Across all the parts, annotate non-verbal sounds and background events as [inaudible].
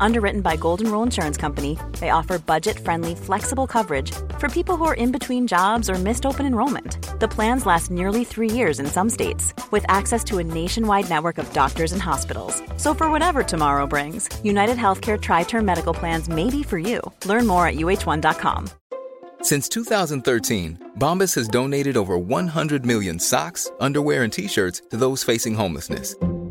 Underwritten by Golden Rule Insurance Company, they offer budget friendly, flexible coverage for people who are in between jobs or missed open enrollment. The plans last nearly three years in some states, with access to a nationwide network of doctors and hospitals. So, for whatever tomorrow brings, United Healthcare Tri Term Medical Plans may be for you. Learn more at uhone.com. Since 2013, Bombas has donated over 100 million socks, underwear, and t shirts to those facing homelessness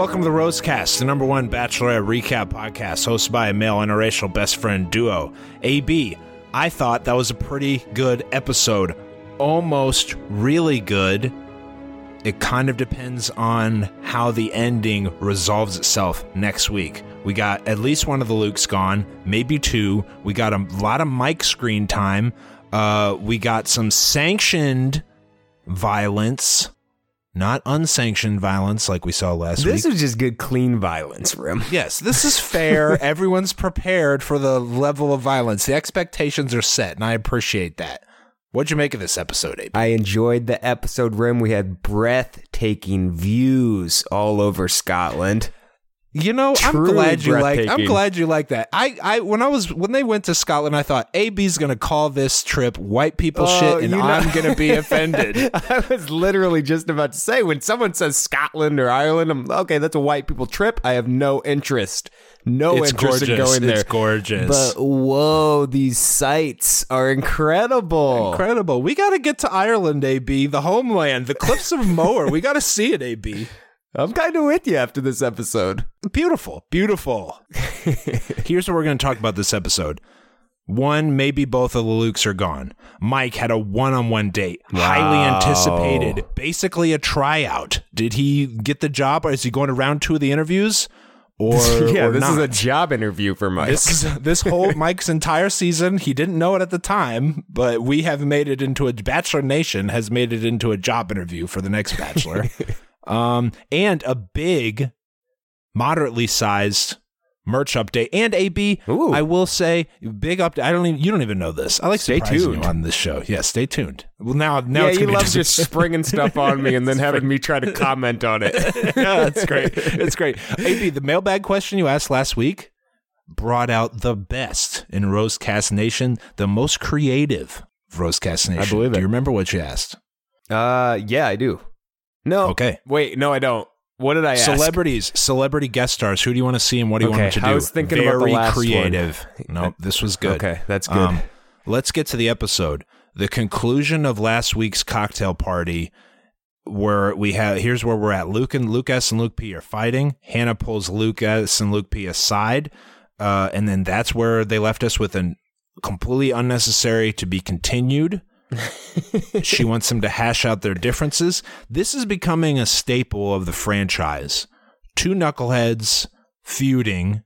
Welcome to the Rosecast, the number one Bachelorette recap podcast hosted by a male interracial best friend duo. AB, I thought that was a pretty good episode. Almost really good. It kind of depends on how the ending resolves itself next week. We got at least one of the Lukes gone, maybe two. We got a lot of mic screen time. Uh, we got some sanctioned violence not unsanctioned violence like we saw last this week. This is just good, clean violence, Rim. Yes, this is [laughs] fair. Everyone's prepared for the level of violence. The expectations are set, and I appreciate that. What'd you make of this episode, AB? I enjoyed the episode, Rim. We had breathtaking views all over Scotland. You know, I'm glad you like. I'm glad you like that. I, I, when I was when they went to Scotland, I thought AB's going to call this trip white people oh, shit, and I'm going to be offended. [laughs] I was literally just about to say when someone says Scotland or Ireland, I'm okay. That's a white people trip. I have no interest. No it's interest gorgeous. in going there. It's gorgeous. But whoa, these sights are incredible. Incredible. We got to get to Ireland, AB, the homeland, the cliffs of Moher. we got to see it, AB. I'm kind of with you after this episode. Beautiful, beautiful. [laughs] Here's what we're going to talk about this episode. One, maybe both of the Lukes are gone. Mike had a one on one date, wow. highly anticipated, basically a tryout. Did he get the job or is he going to round two of the interviews? Or, [laughs] yeah, or this not? is a job interview for Mike. This is this whole [laughs] Mike's entire season. He didn't know it at the time, but we have made it into a Bachelor Nation has made it into a job interview for the next Bachelor um, and a big, moderately sized merch update and AB. Ooh. I will say big update. I don't even you don't even know this. I like stay tuned on this show. Yeah, stay tuned. Well, now now yeah, it's you love just, springing stuff on me and then [laughs] having me try to comment on it. [laughs] yeah, that's great. It's great. AB, the mailbag question you asked last week brought out the best in Rosecast Nation, the most creative Rosecast Nation. I believe it. Do you remember what you asked? Uh, yeah, I do. No. Okay. Wait, no, I don't. What did I ask? Celebrities, celebrity guest stars. Who do you want to see and what do you okay, want them to do? I was thinking Very about the last creative. One. No, this was good. Okay, that's good. Um, let's get to the episode. The conclusion of last week's cocktail party where we have here's where we're at. Luke and Lucas and Luke P are fighting. Hannah pulls Lucas and Luke P aside. Uh, and then that's where they left us with a completely unnecessary to be continued she wants them to hash out their differences. This is becoming a staple of the franchise. Two knuckleheads feuding,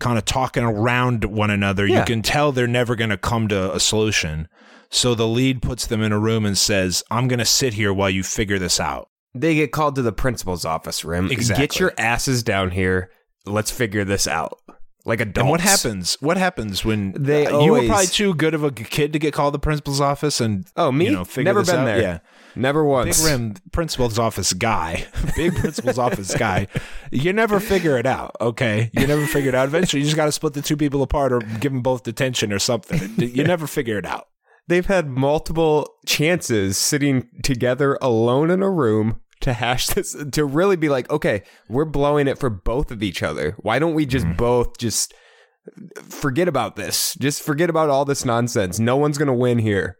kind of talking around one another. Yeah. You can tell they're never going to come to a solution. So the lead puts them in a room and says, I'm going to sit here while you figure this out. They get called to the principal's office, Rim. Exactly. Get your asses down here. Let's figure this out like adults. And what happens? What happens when they? Uh, you were probably too good of a kid to get called the principal's office and oh me, you know, never been out? there. Yeah, never once. Big rim principal's office guy, [laughs] big principal's office guy. You never figure it out. Okay, you never figure it out. Eventually, you just got to split the two people apart or give them both detention or something. You never figure it out. They've had multiple chances sitting together alone in a room to hash this to really be like, okay, we're blowing it for both of each other. Why don't we just mm. both just forget about this. Just forget about all this nonsense. No one's going to win here.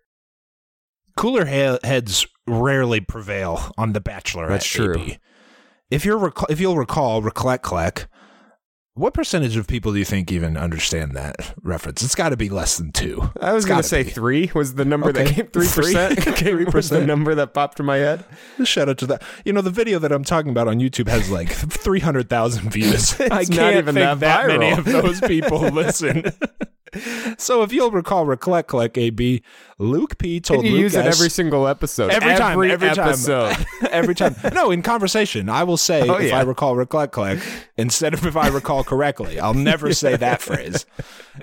Cooler he- heads rarely prevail on The Bachelor. That's true. AB. if you're rec- if you'll recall, recollect, collect. What percentage of people do you think even understand that reference? It's got to be less than two. I was going gotta say be. three was the number that Okay. came. Three percent. [laughs] Three was the 3%. number that popped in my head. Shout out to that. You know, the video that I'm talking about on YouTube has like 300,000 views. [laughs] I can't not even think that many viral. of those people [laughs] listen. So if you'll recall, recollect, collect, AB, Luke P told And you Luke use it every single episode. Every time, every time. episode. [laughs] every time. No, in conversation, I will say [laughs] Oh, if yeah. I recall, recollect, collect instead of if I recall correctly. I'll never say [laughs] that phrase.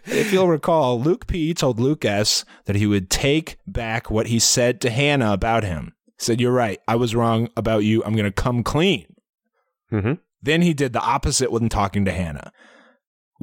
If you'll recall, Luke P told Luke S that he would take back what he said to Hannah about him. He said, "You're right. I was wrong about you. I'm going to come clean." Mhm. Then he did the opposite when talking to Hannah.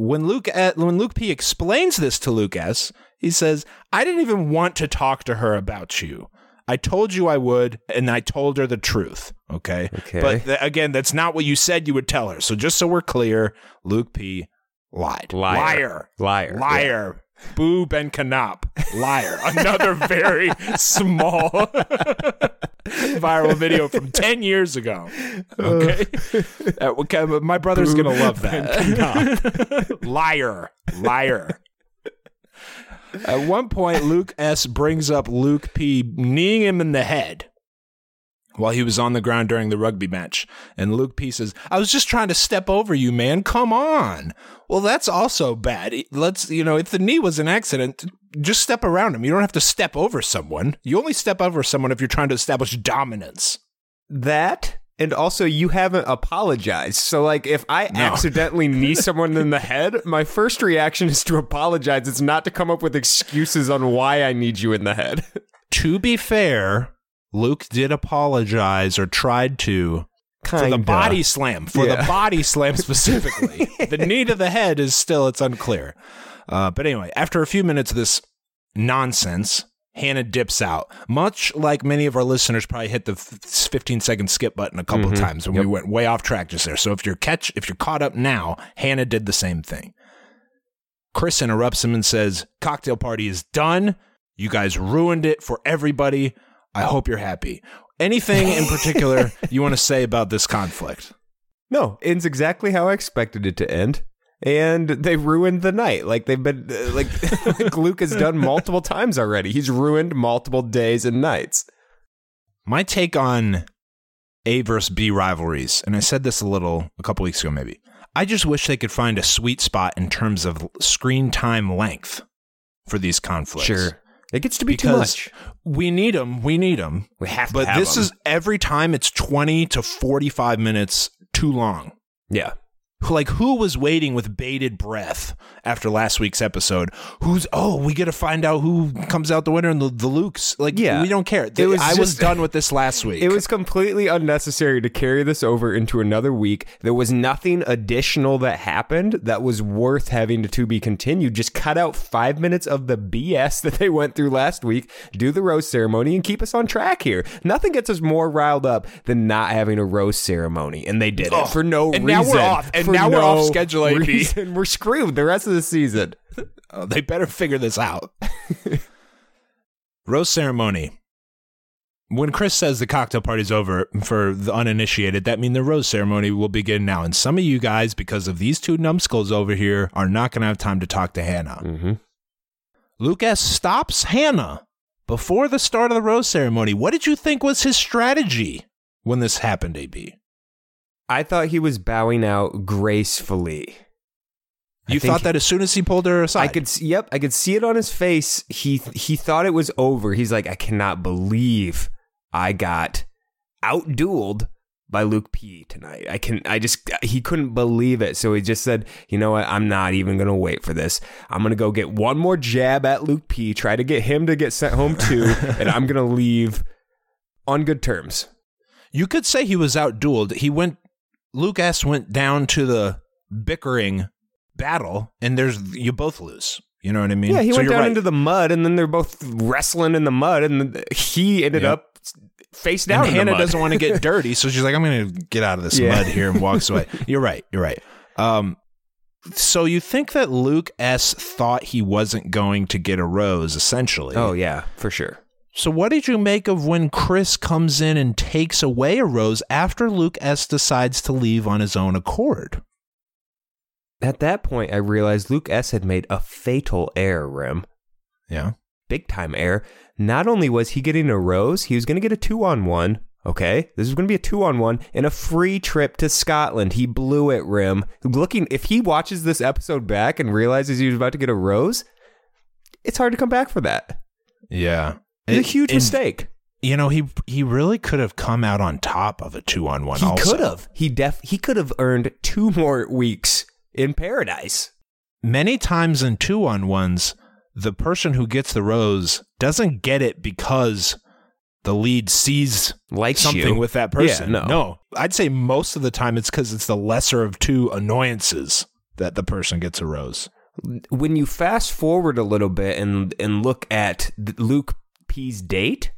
When Luke when Luke P explains this to Luke S, he says, "I didn't even want to talk to her about you. I told you I would, and I told her the truth. Okay, Okay. but th- again, that's not what you said you would tell her. So just so we're clear, Luke P lied, Liar. liar, Liar. liar." Boo Ben Canop, liar. Another very [laughs] small viral video from [laughs] 10 years ago. Okay. Uh, okay, my brother's going to love that. [laughs] [laughs] liar. Liar. At one point, Luke S. brings up Luke P. kneeing him in the head while he was on the ground during the rugby match. And Luke P says, I was just trying to step over you, man. Come on. Well, that's also bad. Let's, you know, if the knee was an accident, just step around him. You don't have to step over someone. You only step over someone if you're trying to establish dominance. That and also you haven't apologized. So like if I accidentally [laughs] knee someone in the head, my first reaction is to apologize. It's not to come up with excuses on why I need you in the head. [laughs] To be fair, Luke did apologize or tried to for the body slam. For Yeah. the body slam [laughs] specifically. the knee to the head is still it's unclear. Uh, but anyway, after a few minutes of this nonsense, Hannah dips out. Much like many of our listeners probably hit the f- 15 second skip button a couple of times when we went way off track just there. So if you're catch if you're caught up now, Hannah did the same thing. Chris interrupts him and says, "Cocktail party is done. You guys ruined it for everybody. I hope you're happy." Anything in particular [laughs] you want to say about this conflict? No, ends exactly how I expected it to end. And they ruined the night. Like they've been uh, [laughs] like, like Luke has done multiple times already. He's ruined multiple days and nights. My take on A versus B rivalries, and I said this a little a couple weeks ago, maybe. I just wish they could find a sweet spot in terms of screen time length for these conflicts. It gets to be too much. we need them. We need them. We have to But have this 'em. is every time it's 20 to 45 minutes too long. Yeah. Like who was waiting with bated breath after last week's episode? Who's oh, we got to find out who comes out the winner and the, the Lukes. Like Yeah. we don't care. It was I was done with this last [laughs] week. It was completely unnecessary to carry this over into another week. There was nothing additional that happened that was worth having to, to be continued. Just cut out five minutes of the BS that they went through last week, do the rose ceremony, and keep us on track here. Nothing gets us more riled up than not having a rose ceremony, and they did it for no and now reason. we're off. And For now we're off schedule, AB. reason. [laughs] We're screwed the rest of the season. [laughs] Oh, they better figure this out. [laughs] Rose ceremony. When Chris says the cocktail party's over for the uninitiated, that means the rose ceremony will begin now. And some of you guys, because of these two numbskulls over here, are not going to have time to talk to Hannah. Mm-hmm. Lucas stops Hannah before the start of the rose ceremony. What did you think was his strategy when this happened, AB? I thought he was bowing out gracefully. You thought that as soon as he pulled her aside. I could see, yep, I could see it on his face. He he thought it was over. He's like, I cannot believe I got outdueled by Luke P tonight. I can I just he couldn't believe it. So he just said, "You know what? I'm not even going to wait for this. I'm going to go get one more jab at Luke P, try to get him to get sent home too, [laughs] and I'm going to leave on good terms." You could say he was outdueled. He went. Luke S went down to the bickering battle, and there's you both lose. You know what I mean? Yeah, he So went down right. into the mud, and then they're both wrestling in the mud, and he ended Yep. up face down. And Hannah doesn't want to get [laughs] dirty, so she's like, "I'm going to get out of this Yeah. mud here," and walks away. [laughs] You're right. You're right. Um, so you think that Luke S thought he wasn't going to get a rose, essentially? Oh yeah, for sure. So, what did you make of when Chris comes in and takes away a rose after Luke S decides to leave on his own accord? At that point, I realized Luke S had made a fatal error, Rim. Yeah. Big time error. Not only was he getting a rose, he was going to get a two on one. Okay, this is going to be a two on one and a free trip to Scotland. He blew it, Rim. Looking, if he watches this episode back and realizes he was about to get a rose, it's hard to come back for that. Yeah. It's a huge mistake. You know, he he really could have come out on top of a two on one. He also. could have. He def. He could have earned two more weeks in paradise. Many times in two on ones, the person who gets the rose doesn't get it because the lead sees Likes something you. with that person. Yeah, no. I'd say most of the time it's because it's the lesser of two annoyances that the person gets a rose. when you fast forward a little bit and and look at Luke P's date,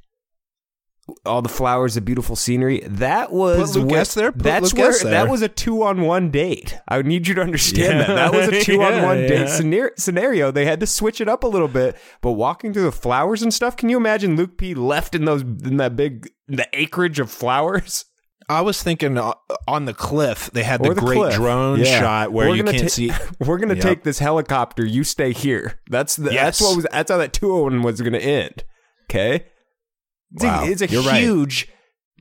all the flowers, the beautiful scenery, that was Put Luke where- there, put that's Luke where there. that was a two on one date. I need you to understand Yeah. that that was a [laughs] two on one Yeah, date yeah. scenario. Scenario. They had to switch it up a little bit. But walking through the flowers and stuff, can you imagine Luke P left in those in that big the acreage of flowers? I was thinking uh, on the cliff, they had Or the, great cliff. drone Yeah. shot where you can't ta- see. [laughs] We're gonna Yep. take this helicopter. You stay here. That's the, Yes. that's what was. That's how that two-on-one was gonna end. Okay. It's a- It's a, You're right. huge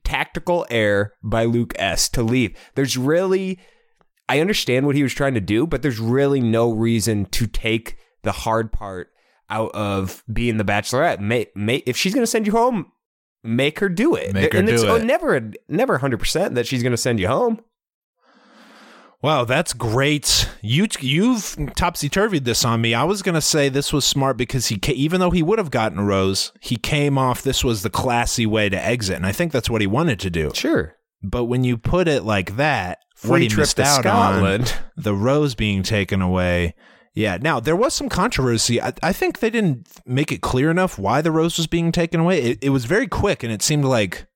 tactical error by Luke S to leave. There's really, I understand what he was trying to do, but there's really no reason to take the hard part out of being the Bachelorette. May, may, if she's gonna send you home, make her do it. Make her and do it's it. never, never hundred percent that she's gonna send you home. Wow, that's great. You you've topsy turvied this on me. I was gonna say this was smart because he even though he would have gotten a rose, he came off. This was the classy way to exit, and I think that's what he wanted to do. Sure. But when you put it like that, what Free he trip to out Scotland. on [laughs] the rose being taken away. Yeah. Now there was some controversy. I, I think they didn't make it clear enough why the rose was being taken away. It, it was very quick, and it seemed like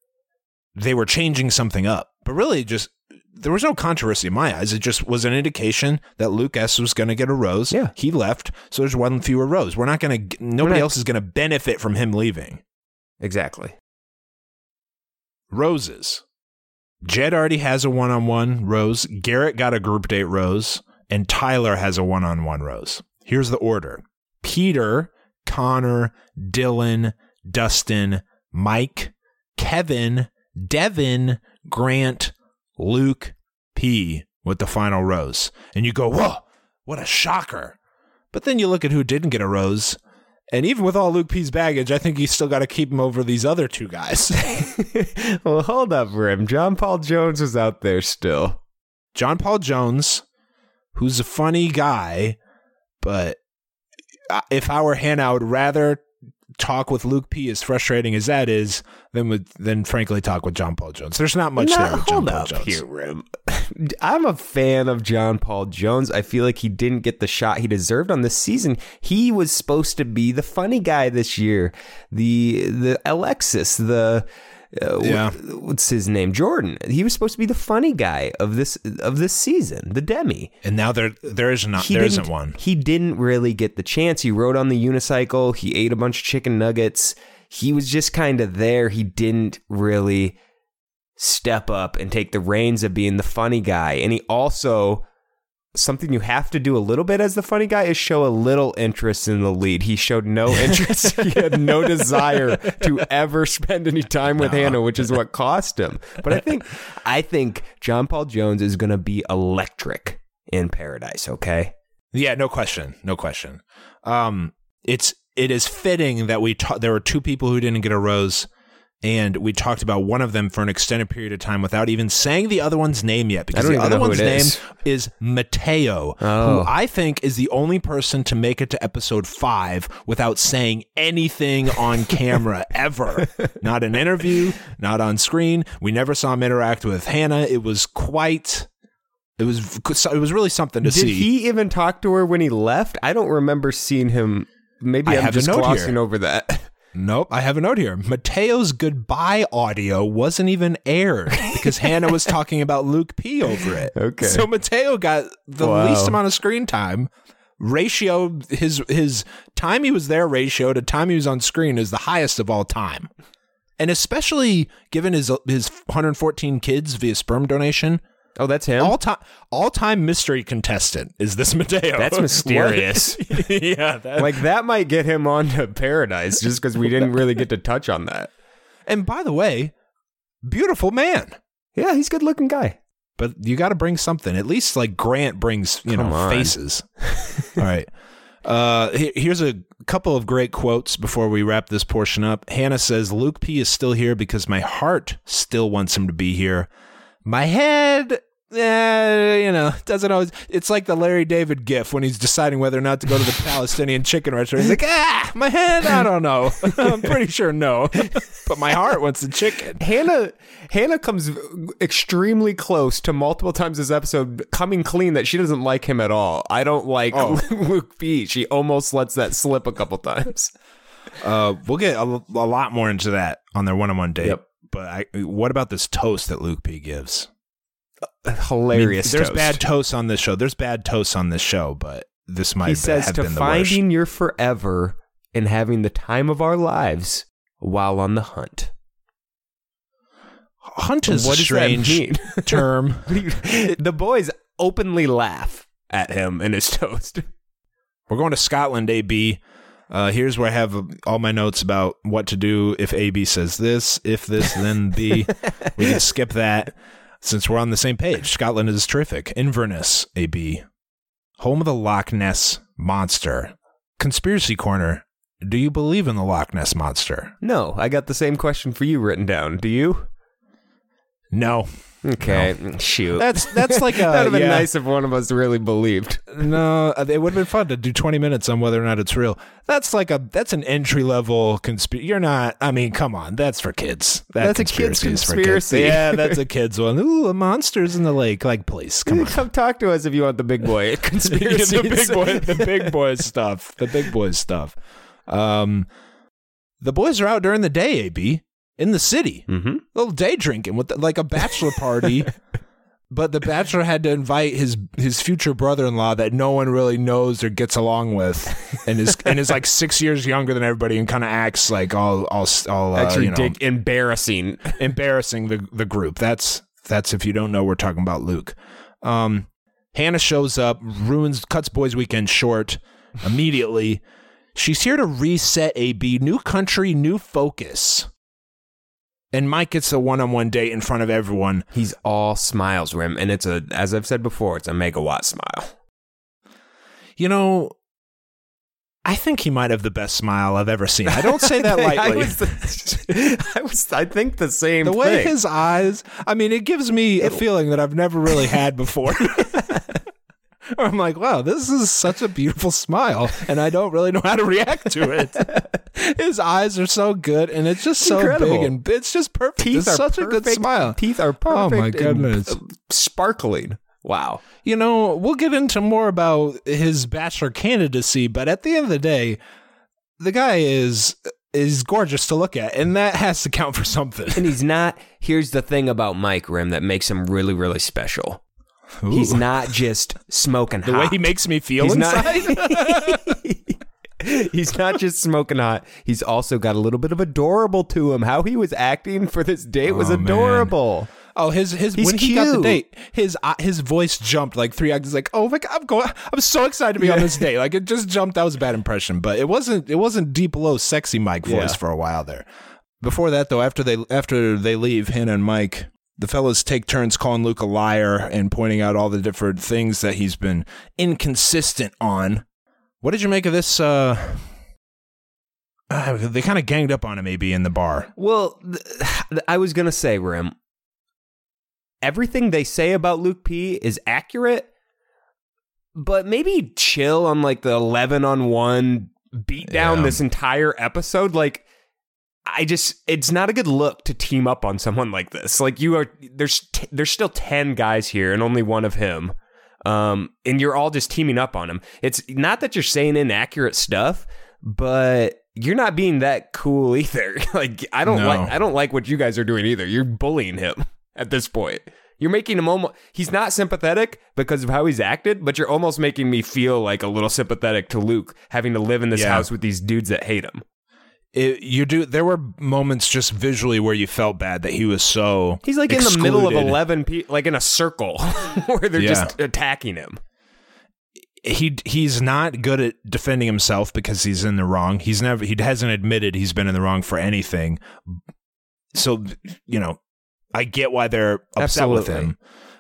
they were changing something up. But really, just there was no controversy in my eyes. It just was an indication that Luke S was going to get a rose. Yeah. He left, so there's one fewer rose. We're not going to. Nobody not- else is going to benefit from him leaving. Exactly. Roses. Jed already has a one on one rose. Garrett got a group date rose. And Tyler has a one on one rose. Here's the order Peter, Connor, Dylan, Dustin, Mike, Kevin, Devin, Grant, Luke, P with the final rose. And you go, whoa, what a shocker. But then you look at who didn't get a rose. And even with all Luke P's baggage, I think he's still got to keep him over these other two guys. [laughs] well, hold up, Rim. John Paul Jones was out there still. John Paul Jones, who's a funny guy, but uh, if I were Hannah, I would rather talk with Luke P. As frustrating as that is, than with than frankly talk with John Paul Jones. There's not much Now, there with John hold Paul up Jones. here, Rim. [laughs] I'm a fan of John Paul Jones. I feel like he didn't get the shot he deserved on this season. He was supposed to be the funny guy this year, the the Alexis, the uh, Yeah. what's his name, Jordan. He was supposed to be the funny guy of this of this season, the Demi. And now there there is not he there isn't one. He didn't really get the chance. He rode on the unicycle. He ate a bunch of chicken nuggets. He was just kind of there. He didn't really step up and take the reins of being the funny guy. And he also something you have to do a little bit as the funny guy is show a little interest in the lead. He showed no [laughs] interest. he had no desire to ever spend any time with Hannah, which is what cost him. But I think I think John Paul Jones is going to be electric in Paradise, okay? Yeah, no question, no question. Um, it's it is fitting that we ta- there were two people who didn't get a rose, and we talked about one of them for an extended period of time without even saying the other one's name yet, because the other one's name is. is Mateo, Oh. who I think is the only person to make it to episode five without saying anything on [laughs] camera ever. Not an interview, not on screen. We never saw him interact with Hannah. It was quite. It was it was really something to Did see. Did he even talk to her when he left? I don't remember seeing him. Maybe I I am have just glossing here. over that. [laughs] Nope, I have a note here. Mateo's goodbye audio wasn't even aired because Hannah was talking about Luke P over it. [laughs] Okay. So Mateo got the Wow. least amount of screen time. ratio his his time he was there ratio to time he was on screen is the highest of all time. And especially given his his 114 kids via sperm donation, Oh, that's him. all time all time mystery contestant is this [laughs] Mateo. That's mysterious. [laughs] Yeah, that, like that might get him onto paradise just because we didn't really get to touch on that. and by the way, beautiful man. Yeah, he's a good looking guy. But you got to bring something. At least like Grant brings, you Come know, on. faces. [laughs] All right. Uh, here's a couple of great quotes before we wrap this portion up. Hannah says, Luke P is still here because my heart still wants him to be here. My head, eh, you know, [laughs] doesn't always. It's like the Larry David gif when he's deciding whether or not to go to the [laughs] Palestinian chicken restaurant. He's like, ah, my head, I don't know. [laughs] I'm pretty sure no. but my heart wants the chicken. Hannah Hannah comes extremely close to multiple times this episode coming clean that she doesn't like him at all. I don't like Oh. Luke P. She almost lets that slip a couple times. Uh, we'll get a, a lot more into that on their one-on-one date. Yep. But I, what about this toast that Luke P gives? I mean, Hilarious. there's toast. bad toasts on this show. There's bad toasts on this show, but this might He be- says have to been the worst. He says to finding your forever and having the time of our lives while on the hunt. Hunt is what a strange [laughs] term. the boys openly laugh at him and his toast. We're going to Scotland, AB. Uh, here's where I have uh, all my notes about what to do if AB says this, if this, then B. [laughs] we can skip that since we're on the same page. Scotland is terrific. Inverness, AB. Home of the Loch Ness Monster. Conspiracy Corner. Do you believe in the Loch Ness Monster? No, I got the same question for you written down. Do you? No. Okay, shoot. That's that's like [laughs] a That'd have been yeah. nice if one of us really believed. No, uh, it would have been fun to do 20 minutes on whether or not it's real. That's like a that's an entry level conspiracy. You're not. I mean, come on, that's for kids. That That's a kid's conspiracy is for conspiracy. kids. Yeah, [laughs] that's a kid's one. Ooh, a monsters in the lake. Like, please, come on. Come talk to us if you want the big boy [laughs] conspiracy. the big boy, the big boy stuff. The big boy stuff. Um, the boys are out during the day. Ab in the city, Mm-hmm. little day drinking with like a bachelor party. [laughs] but the bachelor had to invite his his future brother in law that no one really knows or gets along with, and is and is like six years younger than everybody, and kind of acts like all all all uh, Actually, you know, dig- embarrassing. [laughs] embarrassing the the group. That's that's if you don't know, we're talking about Luke. Um, Hannah shows up, ruins cuts boys' weekend short immediately. She's here to reset AB, new country, new focus. And Mike gets a one-on-one date in front of everyone. He's all smiles, Rim, and it's a, as I've said before, it's a megawatt smile. You know, I think he might have the best smile I've ever seen. I don't say that [laughs] I lightly. was, [laughs] I was, I think the same. the way thing. his eyes i mean it gives me a oh. feeling that i've never really had [laughs] before i'm like wow this is such a beautiful smile and i don't really know how to react to it his eyes are so good and it's just so Incredible. big and it's just perfect teeth it's are such a good smile Teeth are perfect. Oh, my goodness. uh, sparkling. Wow. you know we'll get into more about his bachelor candidacy but at the end of the day the guy is is gorgeous to look at and that has to count for something And he's [laughs] not. Here's the thing about Mike Rim that makes him really, really special. He's not just smoking the hot. way he makes me feel He's not- inside [laughs] [laughs] He's not just smoking hot. He's also got a little bit of adorable to him. How he was acting for this date was Oh, man. adorable. Oh, his his He's when he got the date, his uh, his voice jumped like three octaves. Like, oh my god, I'm going. I'm so excited to be on this date. Like, it just jumped. That was a bad impression, but it wasn't. It wasn't deep, low, sexy Mike voice Yeah. for a while there. Before that, though, after they after they leave, Hannah and Mike, the fellas take turns calling Luke a liar and pointing out all the different things that he's been inconsistent on. What did you make of this? Uh, uh, they kind of ganged up on him, maybe in the bar. Well, th- I was gonna say, Rim. Everything they say about Luke P is accurate, but maybe chill on like the eleven on one beat down Yeah. this entire episode. Like, I just it's not a good look to team up on someone like this. Like you are there's t- there's still ten guys here and only one of him. Um, and you're all just teaming up on him. It's not that you're saying inaccurate stuff, but you're not being that cool [laughs] either. [laughs] like I don't No. like I don't like what you guys are doing either. You're bullying him [laughs] at this point. You're making him almost. He's not sympathetic because of how he's acted, but you're almost making me feel like a little sympathetic to Luke having to live in this Yeah. house with these dudes that hate him. It, you do. There were moments just visually where you felt bad that he was so. He's like in the middle of eleven people, like in a circle [laughs] where they're Yeah. just attacking him. He he's not good at defending himself because he's in the wrong. He's never. He hasn't admitted he's been in the wrong for anything. So you know, I get why they're upset with him,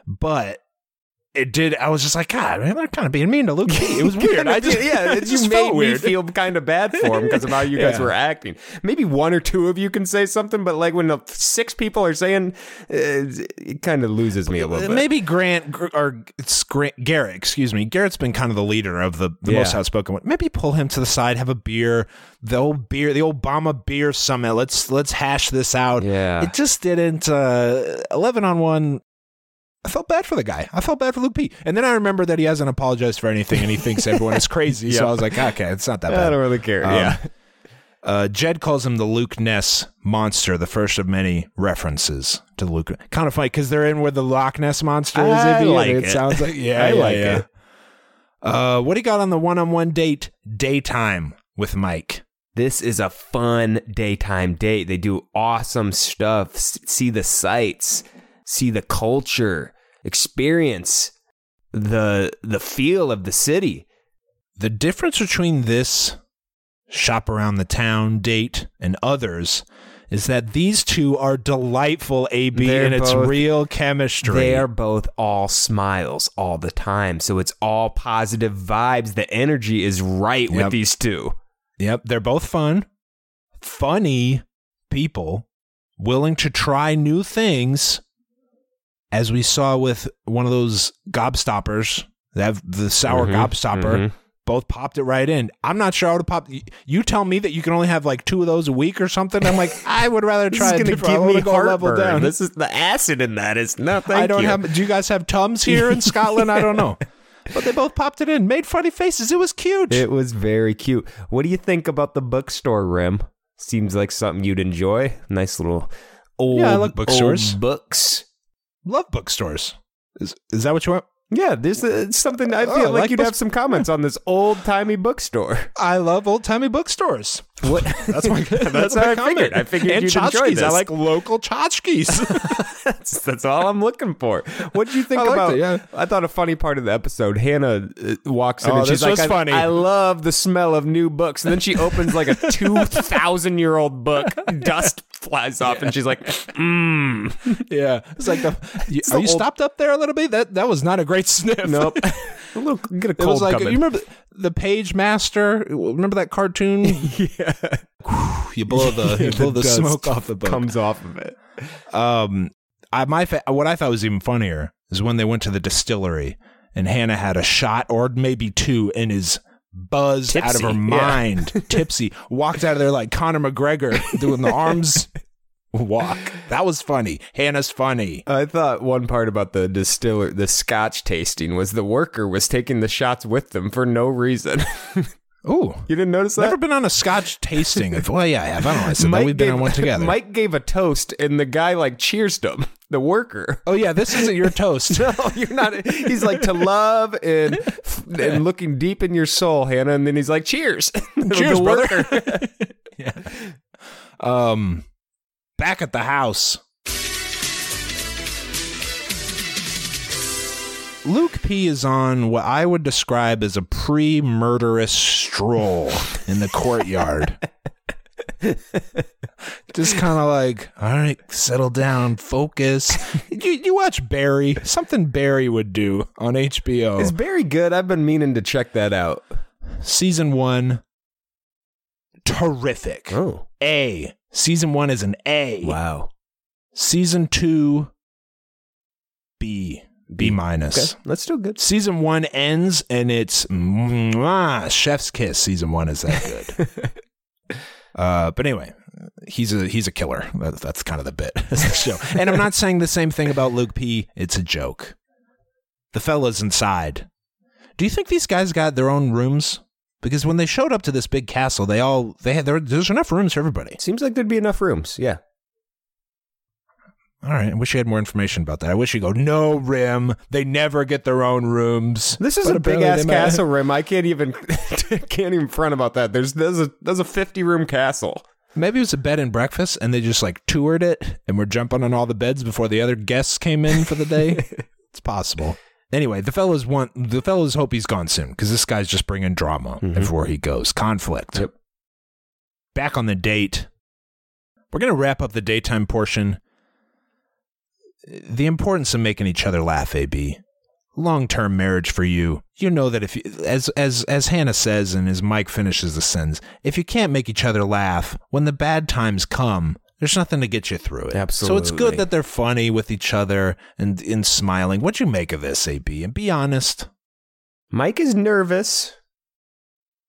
but. It did. I was just like, God, man, they're kind of being mean to Luke. It was [laughs] weird. I just, yeah, [laughs] it just felt made me feel kind of bad for him because of how you guys [laughs] Yeah. were acting. Maybe one or two of you can say something, but like when the six people are saying, uh, it kind of loses me a little bit. Maybe Grant or it's Grant, Garrett, excuse me. Garrett's been kind of the leader of the, the Yeah. most outspoken one. Maybe pull him to the side, have a beer, the old beer, the Obama beer summit. Let's let's hash this out. Yeah. it just didn't. Uh, Eleven on one. I felt bad for the guy. I felt bad for Luke P. And then I remember that he hasn't apologized for anything, and he thinks everyone is crazy. So [laughs] I was like, okay, it's not that bad. I don't really care. Um, yeah. [laughs] Uh, Jed calls him the Luke Ness monster, the first of many references to Luke. Kind of funny because they're in where the Loch Ness monster is. I Ibby, like it. it. sounds like [laughs] yeah, I yeah, like yeah. it. Uh, what do you got on the one-on-one date? Daytime with Mike. This is a fun daytime date. They do awesome stuff. S- see the sights, see the culture, experience the the feel of the city. The difference between this shop around the town date and others is that these two are delightful. AB They're and it's real chemistry. They are both all smiles all the time. So it's all positive vibes. The energy is right Yep. with these two. Yep, they're both fun, funny people, willing to try new things. As we saw with one of those gobstoppers, have the sour Mhm, gobstopper. mhm. Both popped it right in. I'm not sure I would have popped. You tell me that you can only have like two of those a week or something. I'm like, I would rather [laughs] This try. is a going to give me a level down. This is the acid in that is no. Thank I don't you. have. Do you guys have tums here in [laughs] Scotland? I don't know, but they both popped it in, made funny faces. It was cute. It was very cute. What do you think about the bookstore rim? Seems like something you'd enjoy. Nice little old, Yeah, I like bookstores. old books. Love bookstores. Is is that what you want? Yeah, there's uh, something I Oh, feel I like, like you'd books- have some comments on this old timey bookstore. [laughs] I love old timey bookstores. What? [laughs] That's my [laughs] that's, That's my I comment. figured. I figured and you'd enjoy tchotchkes. I this. like local tchotchkes. [laughs] that's, that's all I'm looking for. What did you think I about? it, yeah. I thought a funny part of the episode. Hannah uh, walks in Oh, and she's this like, was I, funny. "I love the smell of new books." And then she opens like a two thousand year old book. Dust flies off, and she's like, "Mmm." yeah, it's like the. The are you old- stopped up there a little bit? That that was not a great sniff. Nope. A little get a It was like coming. you remember the Pagemaster. Remember that cartoon? [laughs] yeah. you blow the you [laughs] blow the, dust smoke off the book. Comes off of it. um, I my fa- what I thought was even funnier is when they went to the distillery and Hannah had a shot or maybe two and is buzzed out of Tipsy, her yeah. mind, [laughs] tipsy, walked out of there like Conor McGregor doing the arms walk. That was funny. Hannah's funny. I thought one part about the distiller, the scotch tasting, was the worker was taking the shots with them for no reason. [laughs] Ooh. you didn't notice that? Never been on a Scotch tasting. well, yeah, I have. I don't know. I said that. We've been on one together. [laughs] Mike gave a toast, and the guy like cheers him. The worker. oh yeah, this isn't your toast. [laughs] No, you're not. He's like to love and and looking deep in your soul, Hannah. And then he's like, "Cheers, Cheers, brother. worker. Um, back at the house. Luke P is on what I would describe as a pre-murderous stroll in the courtyard. [laughs] Just kind of like, all right, settle down, focus. You, you watch Barry, something Barry would do on HBO. Is Barry good? I've been meaning to check that out. Season one, terrific. Oh, A. Season one is an A. wow. Season two, B. B minus. Okay, that's still good. Season one ends and it's mwah, chef's kiss. Season one is that good. [laughs] uh, but anyway, he's a he's a killer. That, that's kind of the bit of the show. And I'm not saying the same thing about Luke P. It's a joke. The fellas inside. Do you think these guys got their own rooms? Because when they showed up to this big castle, they all they had there, there's enough rooms for everybody. Seems like there'd be enough rooms. Yeah. All right. I wish you had more information about that. I wish you go, no, Rim. They never get their own rooms. This is But a big ass they might- castle rim. I can't even [laughs] can't even front about that. There's there's a there's a fifty room castle. Maybe it was a bed and breakfast and they just like toured it and were jumping on all the beds before the other guests came in for the day. [laughs] it's possible. Anyway, the fellows want the fellows hope he's gone soon because this guy's just bringing drama mm-hmm. before he goes. Conflict. Yep. Back on the date. We're going to wrap up the daytime portion. The importance of making each other laugh, AB. Long-term marriage for you. You know that if you, as as as Hannah says and as Mike finishes the sentence, if you can't make each other laugh when the bad times come, there's nothing to get you through it. Absolutely. So it's good that they're funny with each other and and smiling. What'd you make of this, AB? And be honest. Mike is nervous.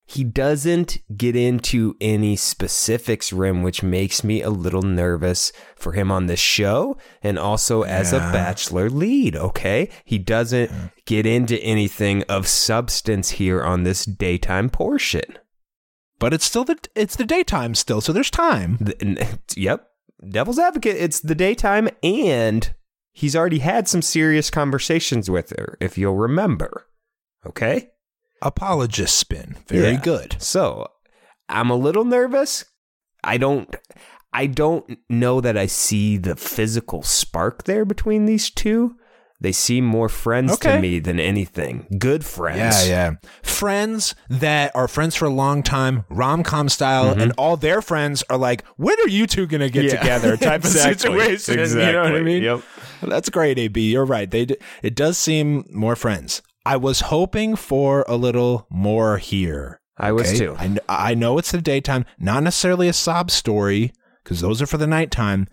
He doesn't get into any specifics, Rim, which makes me a little nervous for him on this show and also as a bachelor lead, okay? He doesn't get into anything of substance here on this daytime portion. But it's still the it's the daytime still, so there's time. The- [laughs] yep. Devil's advocate, it's the daytime and he's already had some serious conversations with her, if you'll remember. Okay? Apologist spin. Very Yeah. good. So I'm a little nervous. I don't I don't know that I see the physical spark there between these two. They seem more friends Okay. to me than anything. Good friends. Yeah, yeah. Friends that are friends for a long time, rom com style, and all their friends are like, when are you two going to get Mm-hmm. Yeah. together [laughs] type Exactly. of situation. Exactly. You know what I mean? Yep. That's great, AB. You're right. They d- It does seem more friends. I was hoping for a little more here. I was okay? too. I, kn- I know it's the daytime, not necessarily a sob story, because those are for the nighttime,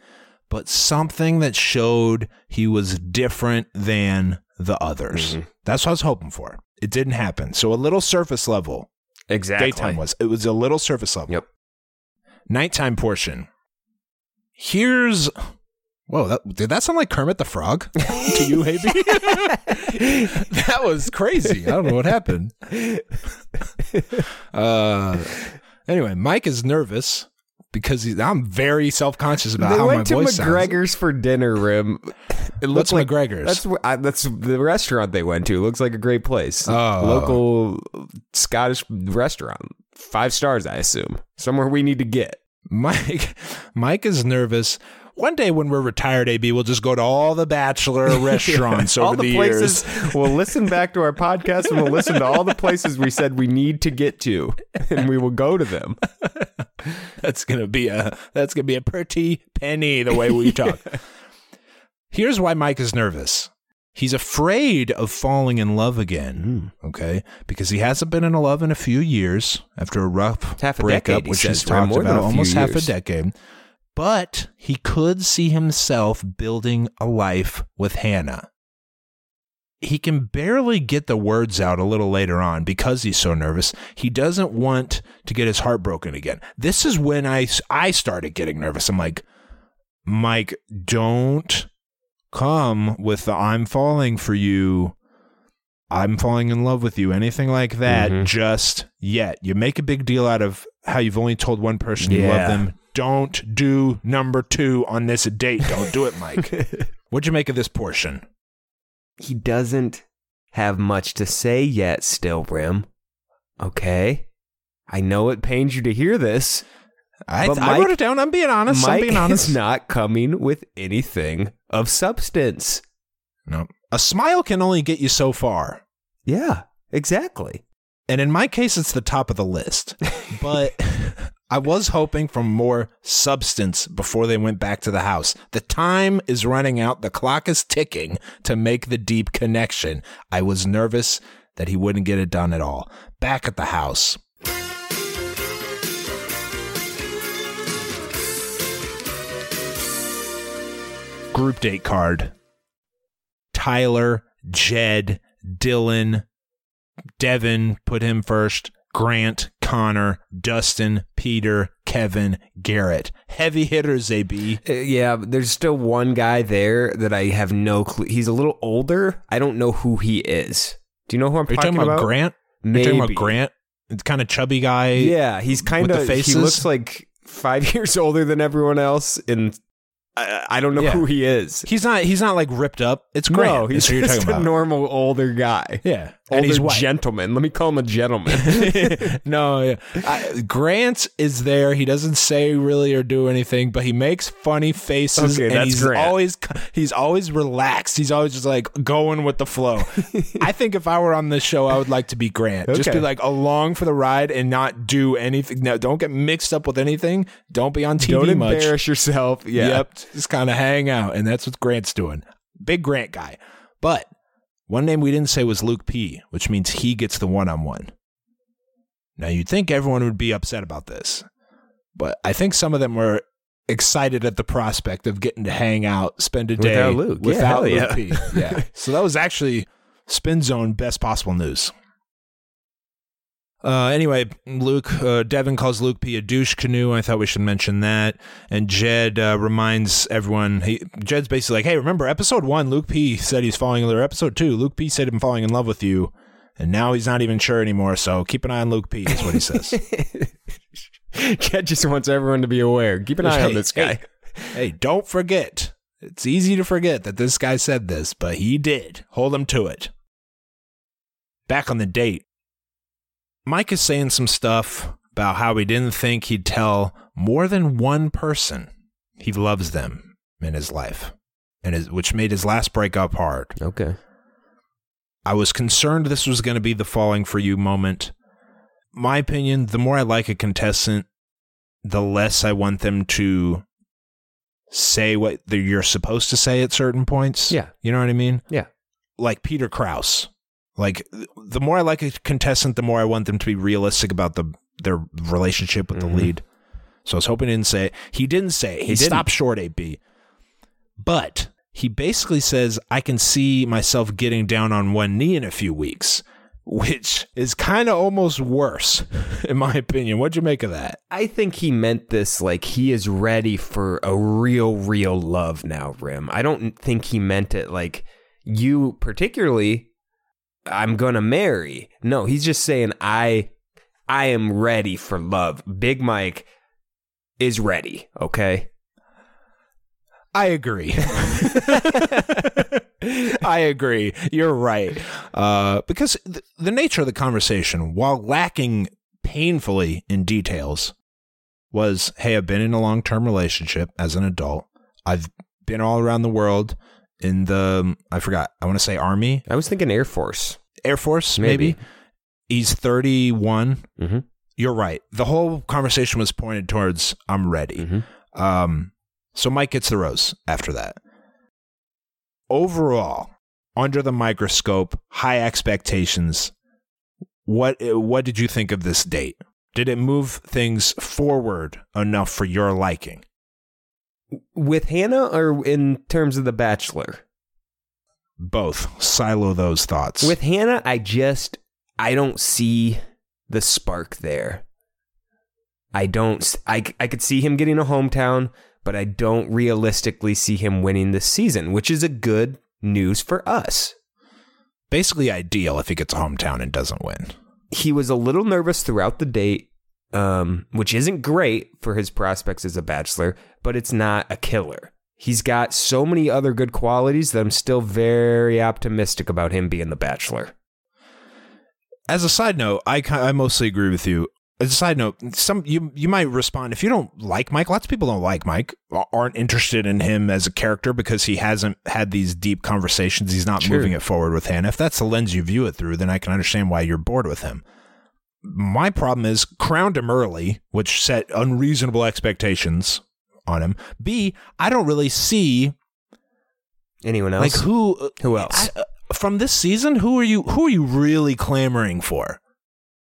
but something that showed he was different than the others. Mm-hmm. That's what I was hoping for. It didn't happen. So a little surface level. Exactly. Daytime was. It was a little surface level. Yep. Nighttime portion. Here's. Whoa, that, did that sound like Kermit the Frog [laughs] to you, AB? [laughs] that was crazy. I don't know what happened. [laughs] Uh, anyway, Mike is nervous because he's, I'm very self conscious about They how my went to voice sounds. For dinner, Rim. It looks like McGregor's? That's where I, that's the restaurant they went to. It looks like a great place. Oh. Local Scottish restaurant. Five stars, I assume. Somewhere we need to get. Mike, Mike is nervous. One day when we're retired, AB, we'll just go to all the bachelor [laughs] restaurants over all the, the, places. years. we'll listen back to our podcast and we'll listen to all the places we said we need to get to, and we will go to them. [laughs] That's gonna be a that's gonna be a pretty penny the way we talk. [laughs] Here's why Mike is nervous. He's afraid of falling in love again. Hmm. Okay, because he hasn't been in love in a few years after a rough Half a breakup, decade, which he's talked about almost half a decade. But he could see himself building a life with Hannah. He can barely get the words out a little later on because he's so nervous. He doesn't want to get his heart broken again. This is when I, I started getting nervous. I'm like, Mike, don't come with the I'm falling for you. I'm falling in love with you. Anything like that, Mhm. just yet. You make a big deal out of how you've only told one person you love them. Don't do number two on this date. Don't do it, Mike. [laughs] What'd you make of this portion? He doesn't have much to say yet, still, Rim. Okay. I know it pains you to hear this. I, But I wrote it down. I'm being honest. I'm Mike being honest. is not coming with anything of substance. no. A smile can only get you so far. Yeah, exactly. And in my case, it's the top of the list. [laughs] But I was hoping for more substance before they went back to the house. The time is running out. The clock is ticking to make the deep connection. I was nervous that he wouldn't get it done at all. Back at the house. Group date card. Tyler, Jed, Dylan, Devin, put him first. Grant, Connor, Dustin, Peter, Kevin, Garrett. Heavy hitters, AB. Uh, yeah, there's still one guy there that I have no clue. He's a little older. I don't know who he is. Do you know who I'm Are talking, talking about, Grant? Maybe. talking about Grant? It's kind of chubby guy. Yeah, he's kind of. He looks like five [laughs] years older than everyone else, and I, I don't know Yeah. who he is. He's not. He's not like ripped up. It's Grant. No, he's you're just a about. normal older guy. yeah, and he's white. gentleman. Let me call him a gentleman. [laughs] no, yeah. I, Grant is there. He doesn't say really or do anything, but he makes funny faces. Okay, and that's he's Grant. always he's always relaxed. He's always just like going with the flow. [laughs] I think if I were on this show, I would like to be Grant. Just be like along for the ride and not do anything. No, don't get mixed up with anything. Don't be on TV don't much. embarrass yourself. Yeah. Yep, just kind of hang out, and that's what Grant's doing. Big Grant guy, but one name we didn't say was Luke P, which means he gets the one-on-one. Now you'd think everyone would be upset about this, but I think some of them were excited at the prospect of getting to hang out, spend a day Without Luke. Yeah, without hell Luke yeah. P. Yeah, [laughs] so that was actually Spin Zone best possible news. Uh, anyway, Luke, uh, Devin calls Luke P a douche canoe. I thought we should mention that. And Jed uh, reminds everyone. He, Jed's basically like, "Hey, remember episode one? Luke P said he's falling in love. Episode two, Luke P said I'm falling in love with you, and now he's not even sure anymore. So keep an eye on Luke P. Is what he says. [laughs] Chad just wants everyone to be aware. Keep an eye on this guy. Hey, hey, don't forget. It's easy to forget that this guy said this, but he did. Hold him to it. Back on the date, Mike is saying some stuff about how he didn't think he'd tell more than one person he loves them in his life, and his, which made his last breakup hard. Okay. I was concerned this was going to be the falling for you moment. My opinion, the more I like a contestant, the less I want them to say what you're supposed to say at certain points. Yeah. You know what I mean? Yeah. Like Peter Kraus. Like the more I like a contestant, the more I want them to be realistic about the their relationship with Mhm. the lead. So I was hoping he didn't say he didn't say he, He stopped short AB. But he basically says I can see myself getting down on one knee in a few weeks, which is kind of almost worse, [laughs] in my opinion. What'd you make of that? I think he meant this like he is ready for a real, real love now, Rim. I don't think he meant it like you particularly I'm gonna marry. No, he's just saying I I am ready for love. Big Mike is ready, okay? I agree. [laughs] I agree. You're right. Uh, because th- the nature of the conversation, while lacking painfully in details, was hey, I've been in a long term relationship as an adult. I've been all around the world in the, I forgot, I want to say Army, I was thinking Air Force. Air Force, maybe. Maybe. He's 31. Mm-hmm. You're right. The whole conversation was pointed towards I'm ready. Mm-hmm. Um, so Mike gets the rose after that. Overall, under the microscope, high expectations. What what did you think of this date? Did it move things forward enough for your liking? With Hannah or in terms of The Bachelor? Both. Silo those thoughts. With Hannah, I just I don't see the spark there. I don't I I could see him getting a hometown, but I don't realistically see him winning this season, which is a good news for us. basically ideal if he gets a hometown and doesn't win. He was a little nervous throughout the date, um, which isn't great for his prospects as a bachelor, but it's not a killer. He's got so many other good qualities that I'm still very optimistic about him being the bachelor. As a side note, I I mostly agree with you. As a side note, some you you might respond if you don't like Mike. Lots of people don't like Mike, aren't interested in him as a character because he hasn't had these deep conversations. He's not Sure. moving it forward with Hannah. If that's the lens you view it through, then I can understand why you're bored with him. My problem is crowned him early, which set unreasonable expectations on him. B, I don't really see Anyone else? like who Who else? I, uh, from this season? Who are you? Who are you really clamoring for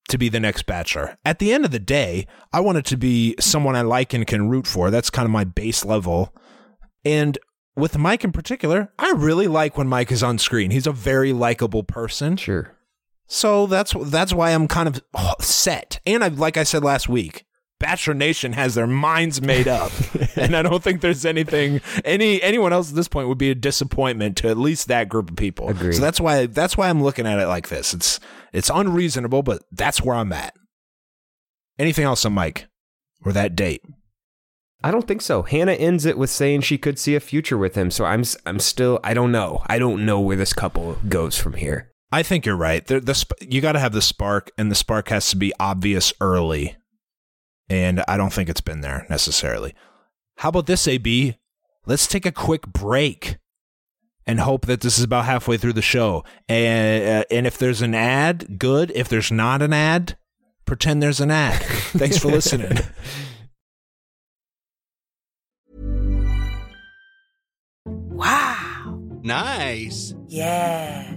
to be the next Bachelor? At the end of the day, I want it to be someone I like and can root for. That's kind of my base level. And with Mike in particular, I really like when Mike is on screen. He's a very likable person. Sure. So that's that's why I'm kind of set. And I like I said last week, Bachelor Nation has their minds made up, [laughs] and I don't think there's anything any anyone else at this point would be a disappointment to at least that group of people. Agreed. So that's why that's why I'm looking at it like this. It's it's unreasonable, but that's where I'm at. Anything else on Mike or that date? I don't think so. Hannah ends it with saying she could see a future with him. So I'm I'm still I don't know. I don't know where this couple goes from here. I think you're right. The, the sp- you got to have the spark, and the spark has to be obvious early. And I don't think it's been there necessarily. How about this, AB? Let's take a quick break and hope that this is about halfway through the show. And uh, and if there's an ad, good. If there's not an ad, pretend there's an ad. Thanks for listening. [laughs] Wow. Nice. Yeah.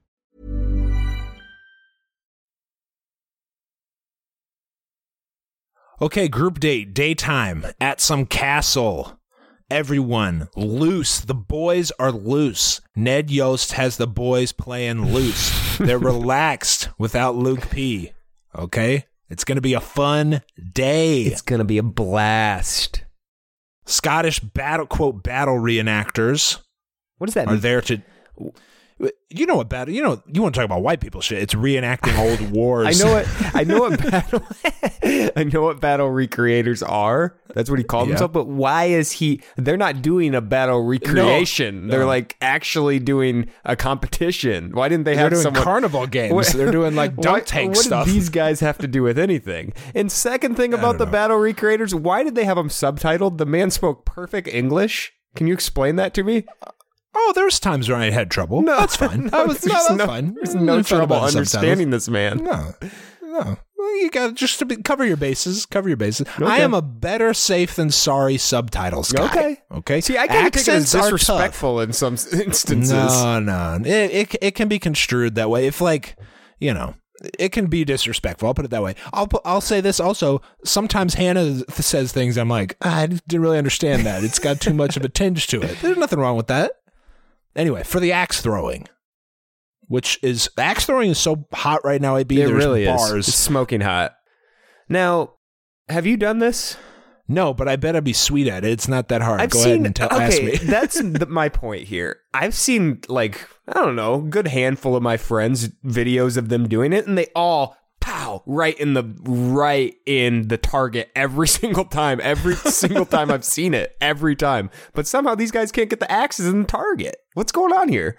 Okay, group date, daytime at some castle. Everyone loose. The boys are loose. Ned Yost has the boys playing loose. They're [laughs] relaxed without Luke P. Okay? It's going to be a fun day. It's gonna be a blast. Scottish battle quote battle reenactors What does that are mean? there to you know what battle you know you want to talk about white people shit. It's reenacting old [laughs] wars. I know what I know what [laughs] battle [laughs] I know what battle recreators are. That's what he called Yeah. himself. But why is he? They're not doing a battle recreation. They're no. like actually doing a competition. Why didn't they They're have doing someone? carnival games. What- They're doing like dunk What- tank what stuff. did these guys have to do with anything? And second thing about the know. battle recreators, why did they have them subtitled? The man spoke perfect English. Can you explain that to me? Oh, there was times where I had trouble. No, that's fine. [laughs] No, I was, no, that's no, fine. There's Mm, no fine trouble understanding this man. No, no. Well, you got just to be, cover your bases. Cover your bases. I am a better safe than sorry subtitles guy. Okay. Okay. See, I can take it as Accents disrespectful in some [laughs] instances. No, no. It, it it can be construed that way. If like you know. It can be disrespectful. I'll put it that way. I'll put, I'll say this also. Sometimes Hannah th- says things. I'm like, "Ah, I didn't really understand that. It's got too much of a tinge to it. There's nothing wrong with that. Anyway, for the axe throwing, which is axe throwing is so hot right now. AB, it there's really bars. is. It's smoking hot. Now, have you done this? No, but I bet I'd be sweet at it. It's not that hard. I've Go seen. ahead and tell, okay, ask me. [laughs] that's the, my point here. I've seen like I don't know, a good handful of my friends videos of them doing it, and they all pow right in the right in the target every [laughs] single time. Every single time I've seen it, every time. But somehow these guys can't get the axes in the target. What's going on here?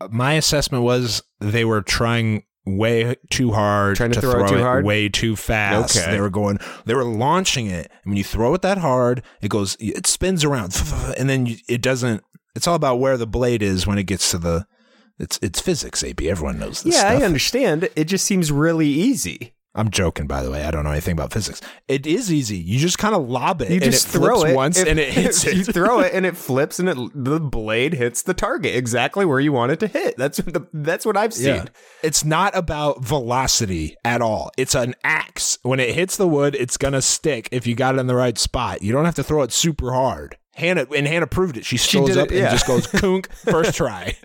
Uh, my assessment was they were trying way too hard Trying to throw it too hard? way too fast. Okay. They were going, they were launching it. And when you throw it that hard, it goes, it spins around, [laughs] and then it doesn't. It's all about where the blade is when it gets to the. It's it's physics, AP. Everyone knows this yeah, stuff. I understand. It just seems really easy. I'm joking, by the way. I don't know anything about physics. It is easy. You just kind of lob it. You and just it throw it once, If- and [laughs] it hits You throw it [laughs] and it flips, and it the blade hits the target exactly where you want it to hit. That's what the, that's what I've seen. Yeah. It's not about velocity at all. It's an axe. When it hits the wood, it's gonna stick if you got it in the right spot. You don't have to throw it super hard. Hannah and Hannah proved it. She strolls did it, up and just goes kunk first [laughs] try.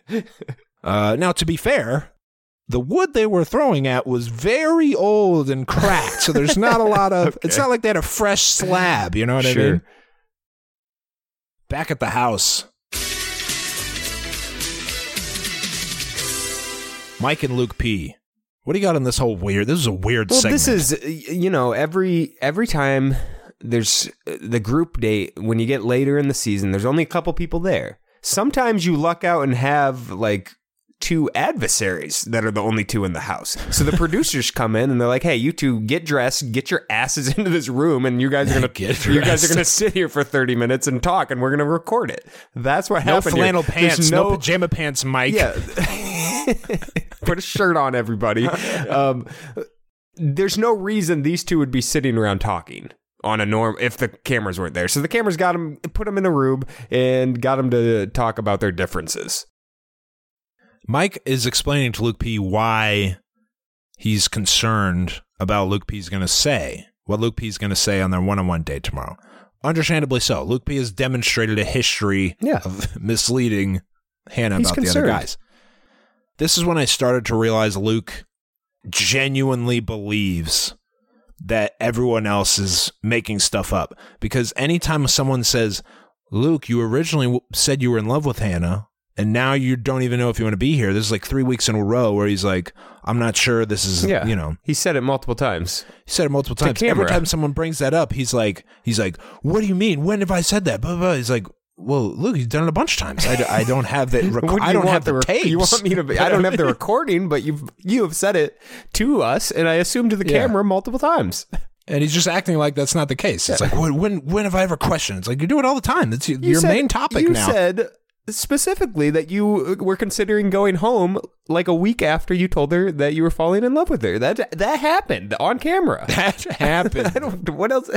Uh, now, to be fair, the wood they were throwing at was very old and cracked, so there's not a lot of. [laughs] It's not like they had a fresh slab. You know what I Sure. mean? Back at the house, Mike and Luke P. What do you got on this whole weird? This is a weird Well, segment. this is you know every every time there's uh, the group date when you get later in the season. There's only a couple people there. Sometimes you luck out and have like two adversaries that are the only two in the house. So the producers come in and they're like, "Hey, you two get dressed, get your asses [laughs] into this room, and you guys are gonna Get you guys are gonna sit here for thirty minutes and talk, and we're gonna record it." That's what No happened. here. flannel There's pants, no, pajama pants, Mike. yeah. [laughs] [laughs] Put a shirt on, everybody. Um, there's no reason these two would be sitting around talking on a norm if the cameras weren't there. So the cameras got them, put them in a room, and got them to talk about their differences. Mike is explaining to Luke P why he's concerned about Luke P's going to say, what Luke P's going to say on their one on one date tomorrow. Understandably so. Luke P has demonstrated a history Yeah. of [laughs] misleading Hannah He's about the other guys. This is when I started to realize Luke genuinely believes that everyone else is making stuff up. Because anytime someone says, Luke, you originally said you were in love with Hannah, and now you don't even know if you want to be here. This is like three weeks in a row where he's like, I'm not sure this is, Yeah, you know, he said it multiple times. he said it multiple To times. Every time someone brings that up, he's like, he's like, what do you mean? When have I said that? Blah, blah, blah. He's like, well, look, you've done it a bunch of times. I, I don't have that. [laughs] Rec- I don't have the, rec- tapes. You want me to? Be, I don't have the [laughs] recording, but you've you have said it to us, and I assume to the Yeah. camera multiple times. [laughs] And he's just acting like that's not the case. It's like, when, when, when have I ever questioned? It's like, you do it all the time. That's your, You your said- main topic you now. said specifically that you uh, were considering going home like a week after you told her that you were falling in love with her. That that happened on camera. [laughs] that happened. [laughs] I don't. What else?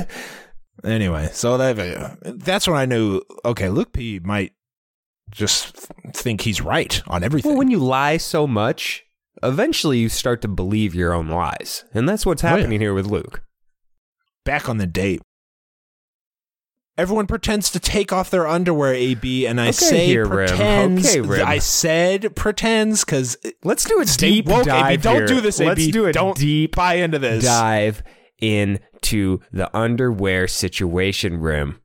Anyway, so that that's when I knew. Okay, Luke P might just think he's right on everything. Well, when you lie so much, eventually you start to believe your own lies, and that's what's Oh, yeah. happening here with Luke. Back on the date, everyone pretends to take off their underwear. AB and I Okay say here, Rim. pretends. Okay, Rim. I said pretends because Let's do a deep woke, dive AB. Don't here. do this, Let's do a Don't deep buy into this. dive into the underwear situation, Rim.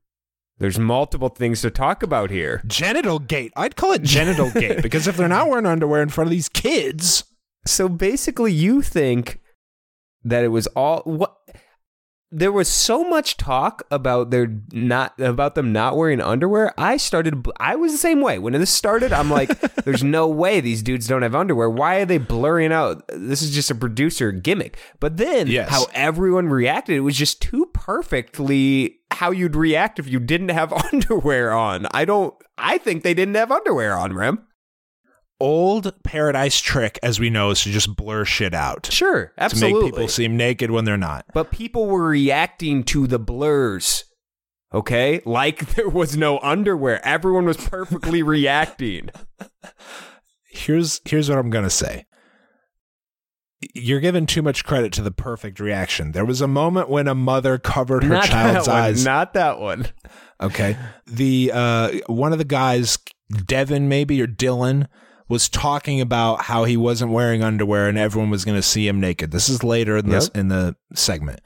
There's multiple things to talk about here. Genital gate. I'd call it genital [laughs] gate because if they're not wearing underwear in front of these kids, So basically, you think that it was all what there was so much talk about their not about them not wearing underwear. I started. I was the same way when this started. I'm like, [laughs] "There's no way these dudes don't have underwear. Why are they blurring out? This is just a producer gimmick." But then, Yes. how everyone reacted, it was just too perfectly how you'd react if you didn't have [laughs] underwear on. I don't. I think they didn't have underwear on, Rem. Old paradise trick, as we know, is to just blur shit out Sure, absolutely to make people seem naked when they're not. But people were reacting to the blurs. Okay? Like [laughs] there was no underwear. Everyone was perfectly [laughs] reacting. here's here's what I'm gonna say. You're giving too much credit to the perfect reaction. There was a moment when a mother covered her not child's eyes. Not that one. okay, the uh, one of the guys, Devin maybe or Dylan, was talking about how he wasn't wearing underwear and everyone was going to see him naked. This is later in this Yep. in the segment.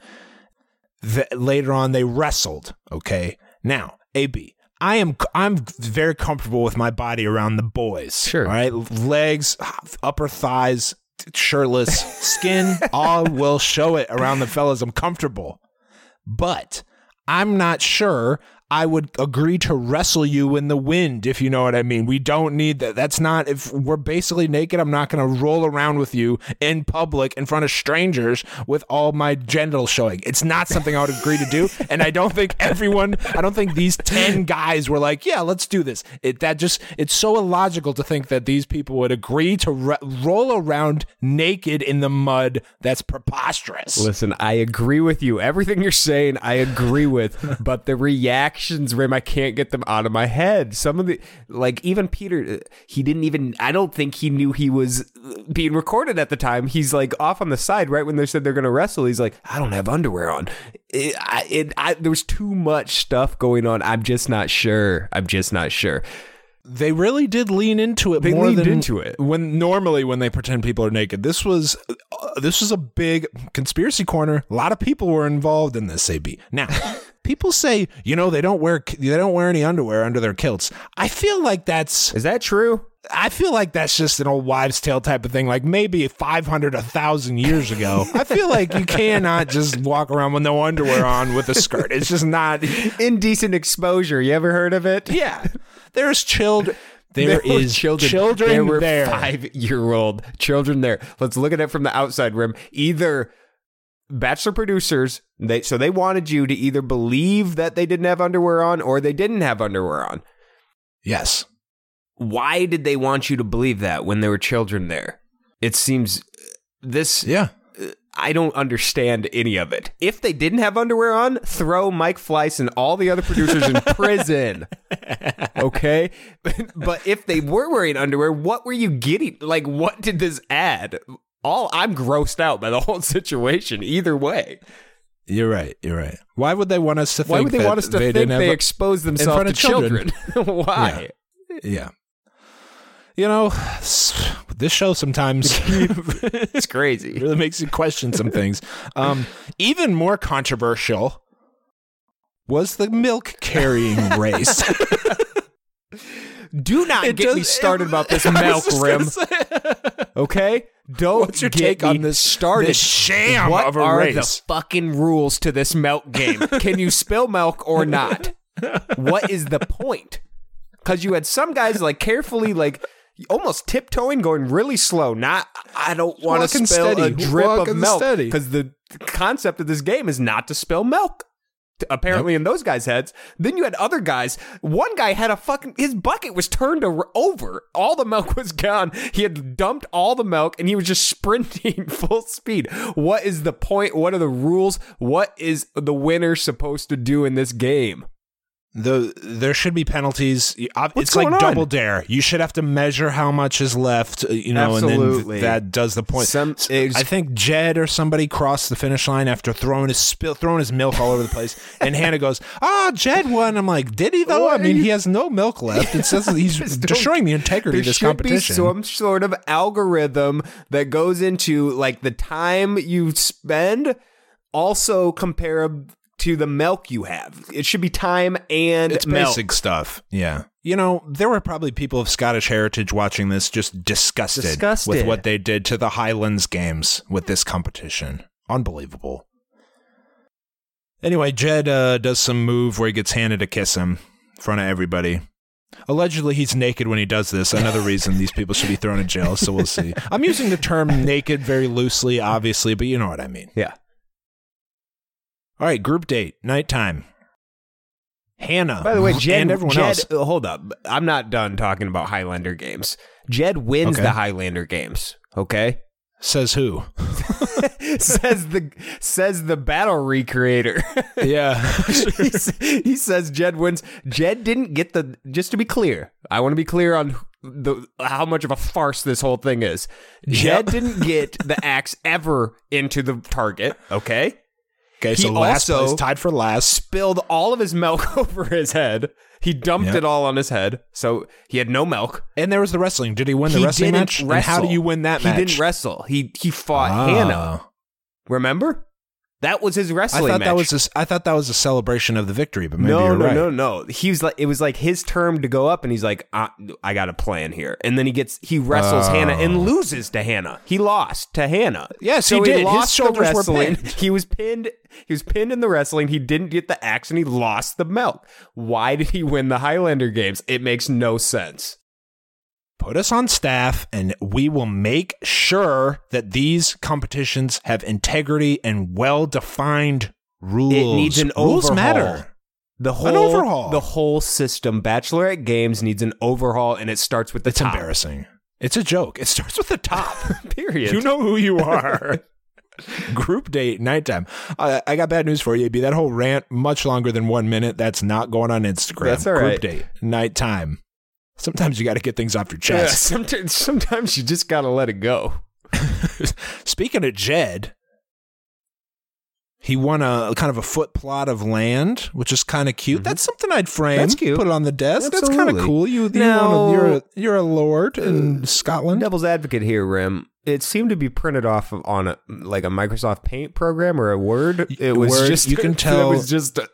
The, later on, they wrestled. Okay, now AB. I am I'm very comfortable with my body around the boys. Sure. All right. Legs, upper thighs, shirtless, skin, [laughs] all will show it around the fellas. I'm comfortable. But I'm not sure I would agree to wrestle you in the wind, if you know what I mean. We don't need that. That's not, if we're basically naked, I'm not going to roll around with you in public in front of strangers with all my genitals showing. It's not something I would agree to do. [laughs] And I don't think everyone, I don't think these 10 guys were like, yeah, let's do this. It, that just, it's so illogical to think that these people would agree to re- roll around naked in the mud. That's preposterous. Listen, I agree with you. Everything you're saying, I agree with. [laughs] But the Rim, I can't get them out of my head. Some of the, like, even Peter, uh, he didn't even, I don't think he knew he was uh, being recorded at the time. He's like off on the side right when they said they're going to wrestle. He's like, I don't have underwear on. It, I, it, I, there was too much stuff going on. I'm just not sure. I'm just not sure. They really did lean into it They more leaned than into it. when normally when they pretend people are naked. This was uh, this was a big conspiracy corner. A lot of people were involved in this. AB now. [laughs] People say, you know, they don't wear they don't wear any underwear under their kilts. I feel like that's Is that true? I feel like that's just an old wives' tale type of thing. Like maybe 500, 1,000 years ago. I feel like you cannot just walk around with no underwear on with a skirt. It's just not. Indecent exposure. You ever heard of it? Yeah. There's chilled. There were is children, there were there. five year old children there. Let's look at it from the outside rim. Either bachelor producers, they so they wanted you to either believe that they didn't have underwear on or they didn't have underwear on. Yes. Why did they want you to believe that when there were children there? It seems uh, this Yeah. Uh, I don't understand any of it. If they didn't have underwear on, throw Mike Fleiss and all the other producers in [laughs] prison. Okay? [laughs] but if they were wearing underwear, what were you getting? Like, what did this add? All I'm grossed out by the [laughs] whole situation. Either way, You're right. You're right. Why would they want us to think why would they want us to they think they expose themselves to children? children? [laughs] why? Yeah. You know, this show sometimes [laughs] It's crazy. really makes you question some things. Um, even more controversial was the milk carrying race. Do not It get does- me started about this milk rim. Okay, don't What's your get take on this started. this sham what of a are race? the fucking rules to this milk game? [laughs] Can you spill milk or not? what is the point? Because you had some guys like carefully, like almost tiptoeing, going really slow. Not, I don't want to spill a steady. drip of milk. Because the concept of this game is not to spill milk. Apparently, in those guys' heads. Then you had other guys. One guy had a fucking his bucket was turned over. All the milk [laughs] was gone. He had dumped all the milk, and he was just [laughs] sprinting [laughs] full speed. What is the point? What are the rules? What is the winner supposed to do in this game? The there should be penalties. What's it's like on? double dare. You should have to measure how much is left, uh, you know, and Absolutely. then that does the point. Some- it's- I think Jed or somebody crossed the finish line after throwing his spill, throwing his milk all over the place, [laughs] and Hannah goes, "Ah, Jed won." I'm like, "Did he though? I What? mean, he has no milk left. It says he's [laughs] destroying the integrity There of this should competition." be some sort of algorithm that goes into like the time you spend, also compare to the milk you have. It should be time and it's milk. basic stuff. Yeah. You know, there were probably people of Scottish heritage watching this just disgusted, Disgusted. with what they did to the Highlands games with this competition. Unbelievable. Anyway, Jed uh, does some move where he gets Hannah to kiss him in front of everybody. Allegedly, he's naked when he does this. Another reason these people should be thrown in jail, so we'll see. [laughs] I'm using the term naked very loosely, obviously, but you know what I mean. Yeah. All right, group date, nighttime. Hannah. By the way, Jed, and everyone Jed else. uh, hold up. I'm not done talking about Highlander games. Jed wins Okay. the Highlander games. Okay, Says who? [laughs] says the says the battle recreator. [laughs] Yeah. he, he says Jed wins. Jed didn't get the. Just to be clear, I want to be clear on the how much of a farce this whole thing is. Jed Yep. didn't get the axe ever into the target. Okay, Okay, He so last also- place tied for last. spilled all of his milk [laughs] over his head. He dumped Yep. it all on his head, so he had no milk. And there was the wrestling. Did he win the he wrestling didn't match? wrestle. And how do you win that he match? He didn't wrestle. He he fought Ah. Hannah. Remember? That was his wrestling. I thought match. that was a, I thought that was a celebration of the victory, but maybe no, you're no, right. no, no. He was like, it was like his term to go up, and he's like, I, I got a plan here. And then he gets, he wrestles Oh. Hannah and loses to Hannah. He lost to Hannah. Yes, so he did. His lost the shoulders were pinned. [laughs] He was pinned. He was pinned in the wrestling. He didn't get the axe, and he lost the milk. Why did he win the Highlander games? It makes no sense. Put us on staff, and we will make sure that these competitions have integrity and well-defined rules. It needs an rules overhaul. matter. The whole overhaul. The whole system, Bachelorette Games, needs an overhaul, and it starts with the It's top. embarrassing. It's a joke. It starts with the top. [laughs] Period. You know who you [laughs] are. Group date, nighttime. I, I got bad news for you. It'd be that whole rant much longer than one minute. That's not going on Instagram. That's all Group right. date, nighttime. Sometimes you got to get things off your Yeah, chest. sometimes, sometimes you just gotta let it go. [laughs] Speaking of Jed, he won a kind of a foot plot of land, which is kind of cute. That's something I'd frame. Mm-hmm. That's cute. Put it on the desk. That's kind of cool. You, you Now- you're, a, you're a lord in Scotland. Devil's advocate here, Rim. It seemed to be printed off of, on a, like a Microsoft Paint program or a Word. It was Word, just you [laughs] can tell. It was just uh,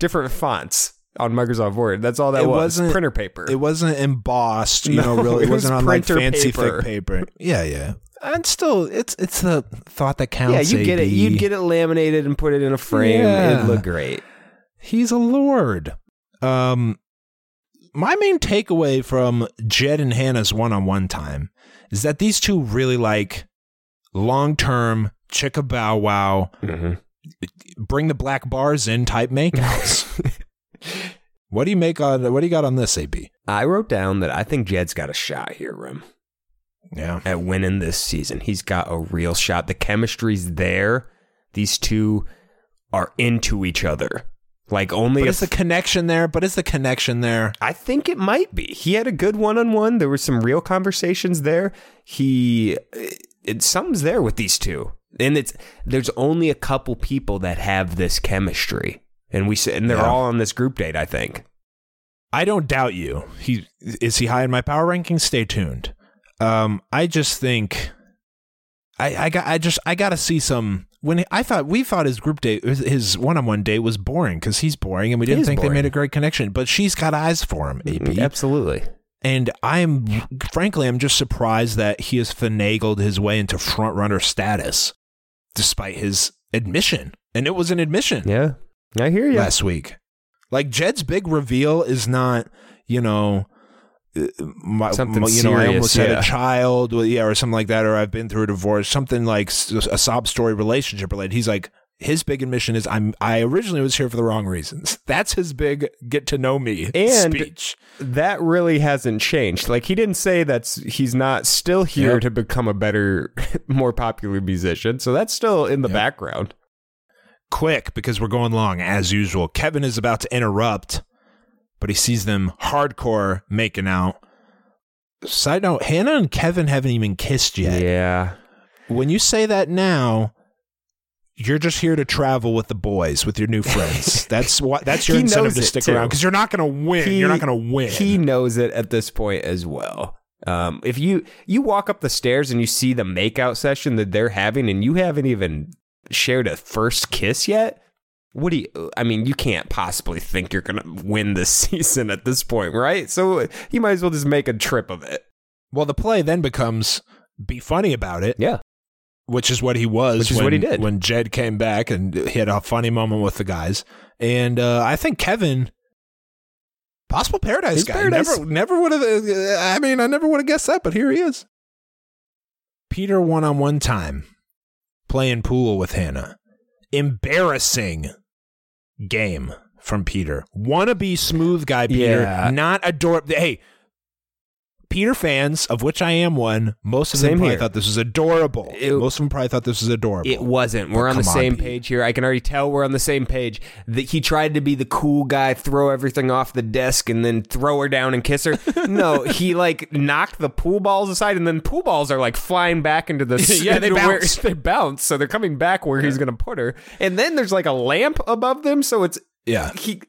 different fonts on Microsoft Word. That's all that It was. wasn't- printer paper. It wasn't embossed, you [laughs] know, really. It, it was wasn't on like fancy paper. thick paper. Yeah, yeah. And still, it's it's the thought that counts. yeah, you get it. You'd get it laminated and put it in a frame. Yeah. It'd look great. He's a lord. Um, my main takeaway from Jed and Hannah's one-on-one time is that these two really like long-term chicka bow wow, Mm-hmm. bring the black bars in type makeouts. [laughs] what do you make on? What do you got on this, AP? I wrote down that I think Jed's got a shot here, Rim, Yeah, at winning this season. He's got a real shot. The chemistry's there. These two are into each other. Like only but is the connection there? But is the connection there? I think it might be. He had a good one on one. There were some real conversations there. He, it, something's there with these two, and it's there's only a couple people that have this chemistry, and we s- and they're Yeah. all on this group date. I think. I don't doubt you. He is he high in my power rankings? Stay tuned. Um, I just think I I got I just I got to see some. When I thought we thought his group date, his- one-on-one date was boring because he's boring, and we didn't think they made a great connection. But she's got eyes for him, AP. Absolutely. And I'm frankly, I'm just surprised that he has finagled his way into front runner status, despite his admission. And it was an admission Yeah, I hear you. last week. Like Jed's big reveal is not, you know, uh, my, Something my- you know, I serious, almost had a child, yeah, or something like that, or I've been through a divorce, something like a sob story relationship related. He's like, his big admission is, I'm, I originally was here for the wrong reasons. [laughs] That's his big get to know me And- speech. that really hasn't changed. Like he didn't say that's he's not still here Yep. to become a better, [laughs] more popular musician. So that's still in the Yep. background. Quick because we're going long as usual. Kevin is about to interrupt, but he sees them hardcore making out. Side note: Hannah and Kevin haven't even kissed yet. Yeah. When you say that now, you're just here to travel with the boys, with your new friends. [laughs] that's what. That's your incentive to stick too. around because you're not going to win. He- you're not going to win. He knows it at this point as well. Um, if you you walk up the stairs and you see the makeout session that they're having, and you haven't even shared a first kiss yet, what do you? I mean, you can't possibly think you're gonna win this [laughs] season at this point, right? So you might as well just make a trip of it. well, the play then becomes be funny about it. Yeah. which is what he was. Which is when, what he did. when Jed came back and he had a funny moment with the guys. And uh, I think Kevin, possible paradise He's guy, paradise. never, never would have. Uh, I mean, I never would have guessed that, but here he is. Peter one on one time playing pool with Hannah. Embarrassing game from Peter. Wanna be smooth guy Peter, Yeah. not adore. Hey. Peter fans, of which I am one, most of them Same probably here. thought this was adorable. It- most of them probably thought this was adorable. It wasn't. We're on the on, same Pete. page here. I can already tell we're on the same page. That he tried to be the cool guy, throw everything off the desk, and then throw her down and kiss her. [laughs] no, he like knocked the pool balls aside, and then pool balls are like flying back into the [laughs] Yeah, they into where- [laughs] they bounce, so they're coming back where he's gonna put her. And then there's like a lamp above them, so it's Yeah. he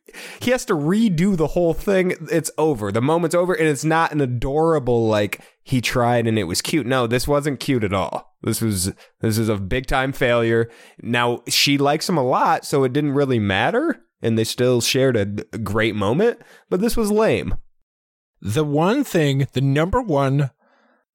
he has to redo the whole thing. It's over. The moment's over, and it's not an adorable like he tried and it was cute. No, this wasn't cute at all. This was this is a big time failure. Now she likes him a lot, so it didn't really matter, and they still shared a, a great moment. But this was lame. The one thing, the number one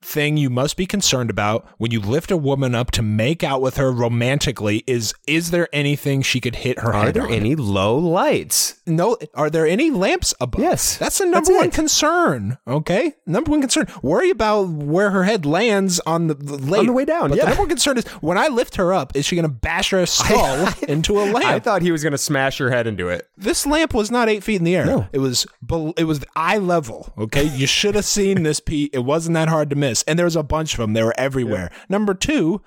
thing you must be concerned about when you lift a woman up to make out with her romantically is is there anything she could hit her head? Are there on? any low lights? no are there any lamps above Yes. that's the number That's one it. concern okay number one concern worry about where her head lands on the, the. On the way down, but yeah. the number one concern is when i lift her up is she going to bash her [laughs] skull [laughs] into a lamp I thought he was gonna smash her head into it. this lamp was not eight feet in the air. No. It was it was eye level. Okay, you should have seen this, Pete. It wasn't that hard to miss, and there was a bunch of them. They were everywhere. Number two,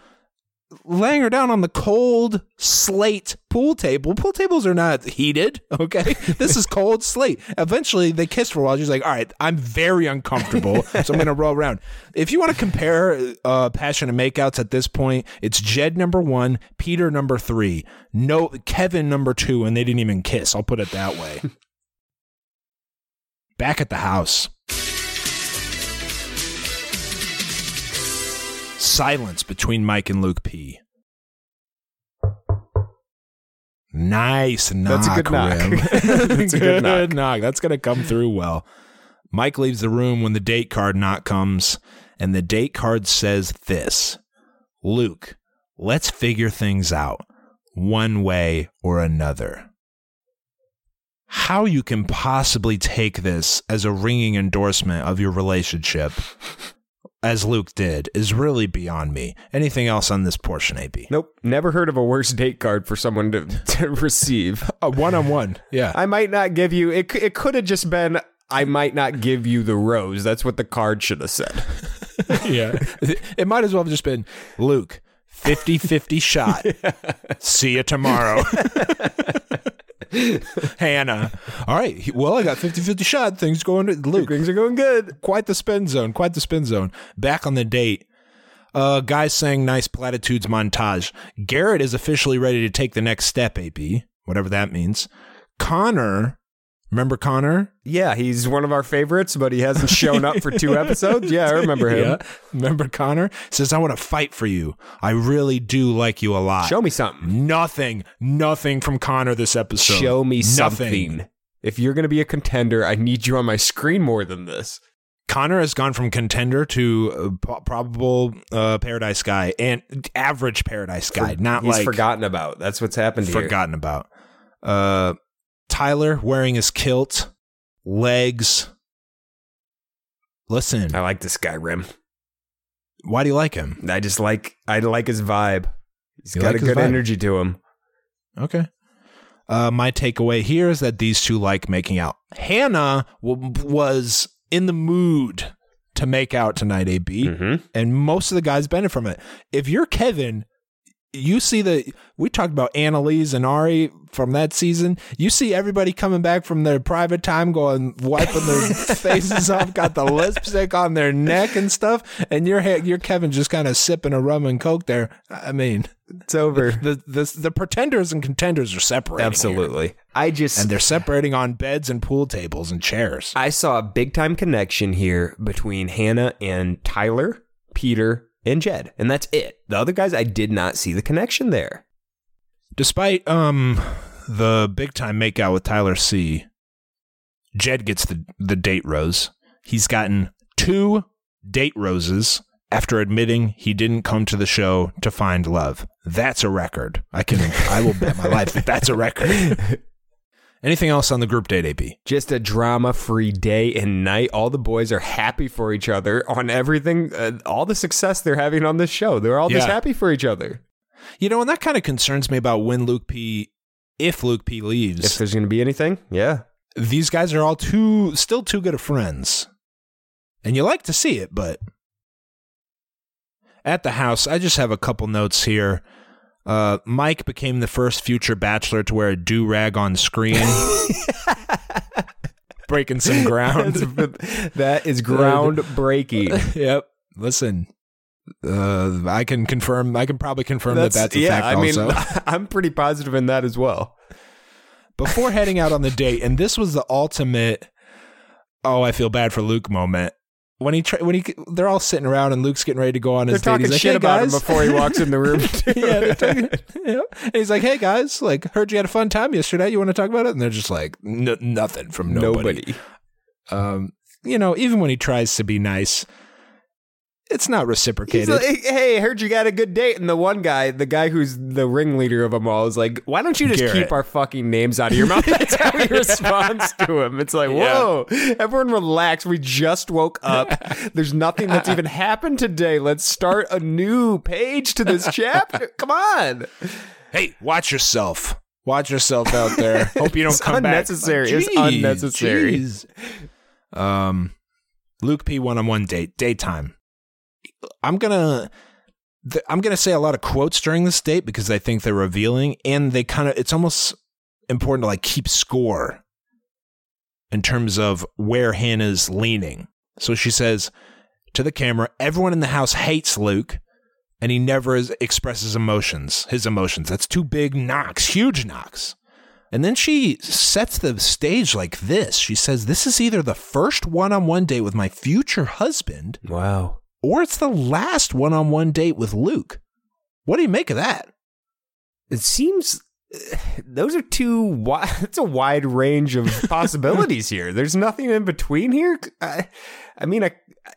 laying her down on the cold slate pool table. Pool tables are not heated. [laughs] Okay, this is cold slate. Eventually, they kissed for a while. She's like, "All right, I'm very uncomfortable, so I'm going to roll around." If you want to compare uh, passionate makeouts at this point, it's Jed number one, Peter number three, no Kevin number two, and they didn't even kiss. I'll put it that way. [laughs] Back at the house. Silence between Mike and Luke P. Nice knock. [laughs] That's a good knock. Rim. That's a good knock. knock. That's going to come through well. Mike leaves the room when the date card knock comes, and the date card says this Luke, let's figure things out one way or another. how you can possibly take this as a ringing endorsement of your relationship as Luke did is really beyond me. Anything else on this portion, AB? Nope. Never heard of a worse date card for someone to, [laughs] to receive. A one on one. Yeah. I might not give you, it, it could have just been, I might not give you the rose. That's what the card should have said. [laughs] yeah. It might as well have just been Luke, 50 50 shot. [laughs] See you tomorrow. [laughs] Hannah. All right. Well, I got 50 50 shot. Things going to Luke. Things are going good. Quite the spin zone. Quite the spin zone. Back on the date. Uh, guys saying nice platitudes montage. Garrett is officially ready to take the next step, AP, whatever that means. Connor, remember Connor? Yeah, he's one of our favorites, but he hasn't shown up for two [laughs] episodes. Yeah, I remember him. Yeah. Remember Connor? Says, I want to fight for you. I really do like you a lot. Show me something. Nothing, nothing from Connor this episode. Show me Nothing. something. If you're going to be a contender, I need you on my screen more than this. Connor has gone from contender to uh, probable uh, Paradise Guy and average Paradise Guy, not He's like forgotten about. That's what's happened here. forgotten about. Uh, Tyler wearing his kilt, legs. Listen, I like this guy, Rim. why do you like him? I just like I like his vibe. He's You got like a good vibe? energy to him. Okay. Uh, my takeaway here is that these two like making out. Hannah w- was in the mood to make out tonight, AB, Mhm. and most of the guys benefit from it. If you're Kevin, you see the we talked about Annaliese and Arie from that season. You see everybody coming back from their private time, going wiping their [laughs] faces off, got the lipstick on their neck and stuff, and you're you're Kevin just kind of sipping a rum and coke there. I mean, It's over. the the the pretenders and contenders are separating. here. Absolutely. I just And they're separating on beds and pool tables and chairs. I saw a big time connection here between Hannah and Tyler, Peter, and Jed. And that's it. The other guys I did not see the connection there. Despite um the big time makeout with Tyler C, Jed gets the the date rose. He's gotten two date roses after admitting he didn't come to the show to find love. That's a record. I can I will bet my life that that's a record. [laughs] Anything else on the group date, AP? Just a drama free day and night. All the boys are happy for each other on everything, uh, all the success they're having on this show. They're all just happy for each other. You know, and that kind of concerns me about when Luke P. If Luke P. leaves, If there's going to be anything, yeah. these guys are all too still too good of friends. And you like to see it, but at the house, I just have a couple notes here. Uh, Mike became the first future bachelor to wear a do rag on screen, [laughs] breaking some ground. that is groundbreaking. [laughs] yep. Listen, uh, I can confirm. I can probably confirm that that's a yeah, fact. I mean, also, [laughs] I'm pretty positive in that as well. before heading out on the date, and this was the ultimate. Oh, I feel bad for Luke moment. When he tra- when he they're all sitting around and Luke's getting ready to go on They're his date. talking He's like, shit "Hey, about guys." him before he walks in the room. [laughs] yeah, they're talking. And he's like, "Hey guys, like heard you had a fun time yesterday. You want to talk about it?" And they're just like, "N- "Nothing from nobody." Nobody. Um, you know, even when he tries to be nice, it's not reciprocated. like, hey, heard you got a good date. And the one guy, the guy who's the ringleader of them all, is like, why don't you just Garrett. keep our fucking names out of your mouth? [laughs] That's how he [laughs] responds to him. It's like, whoa, everyone relax. We just woke up. There's nothing that's even [laughs] happened today. Let's start a new page to this chapter. Come on. hey, watch yourself. Watch yourself out there. Hope you don't It's come unnecessary. back. It's unnecessary. jeez. Um, Luke P. One on one date daytime. I'm gonna. th- I'm gonna say a lot of quotes during this date because I think they're revealing, and they kind of. It's almost important to like keep score in terms of where Hannah's leaning. So she says to the camera, "Everyone in the house hates Luke." and he never is, expresses emotions, his emotions. That's two big knocks, huge knocks. And then she sets the stage like this. She says, This is either the first one on one date with my future husband, Wow. Or it's the last one on one date with Luke. What do you make of that? It seems [sighs] those are two wide it's [laughs] a wide range of [laughs] possibilities here there's nothing in between here i, I mean I, I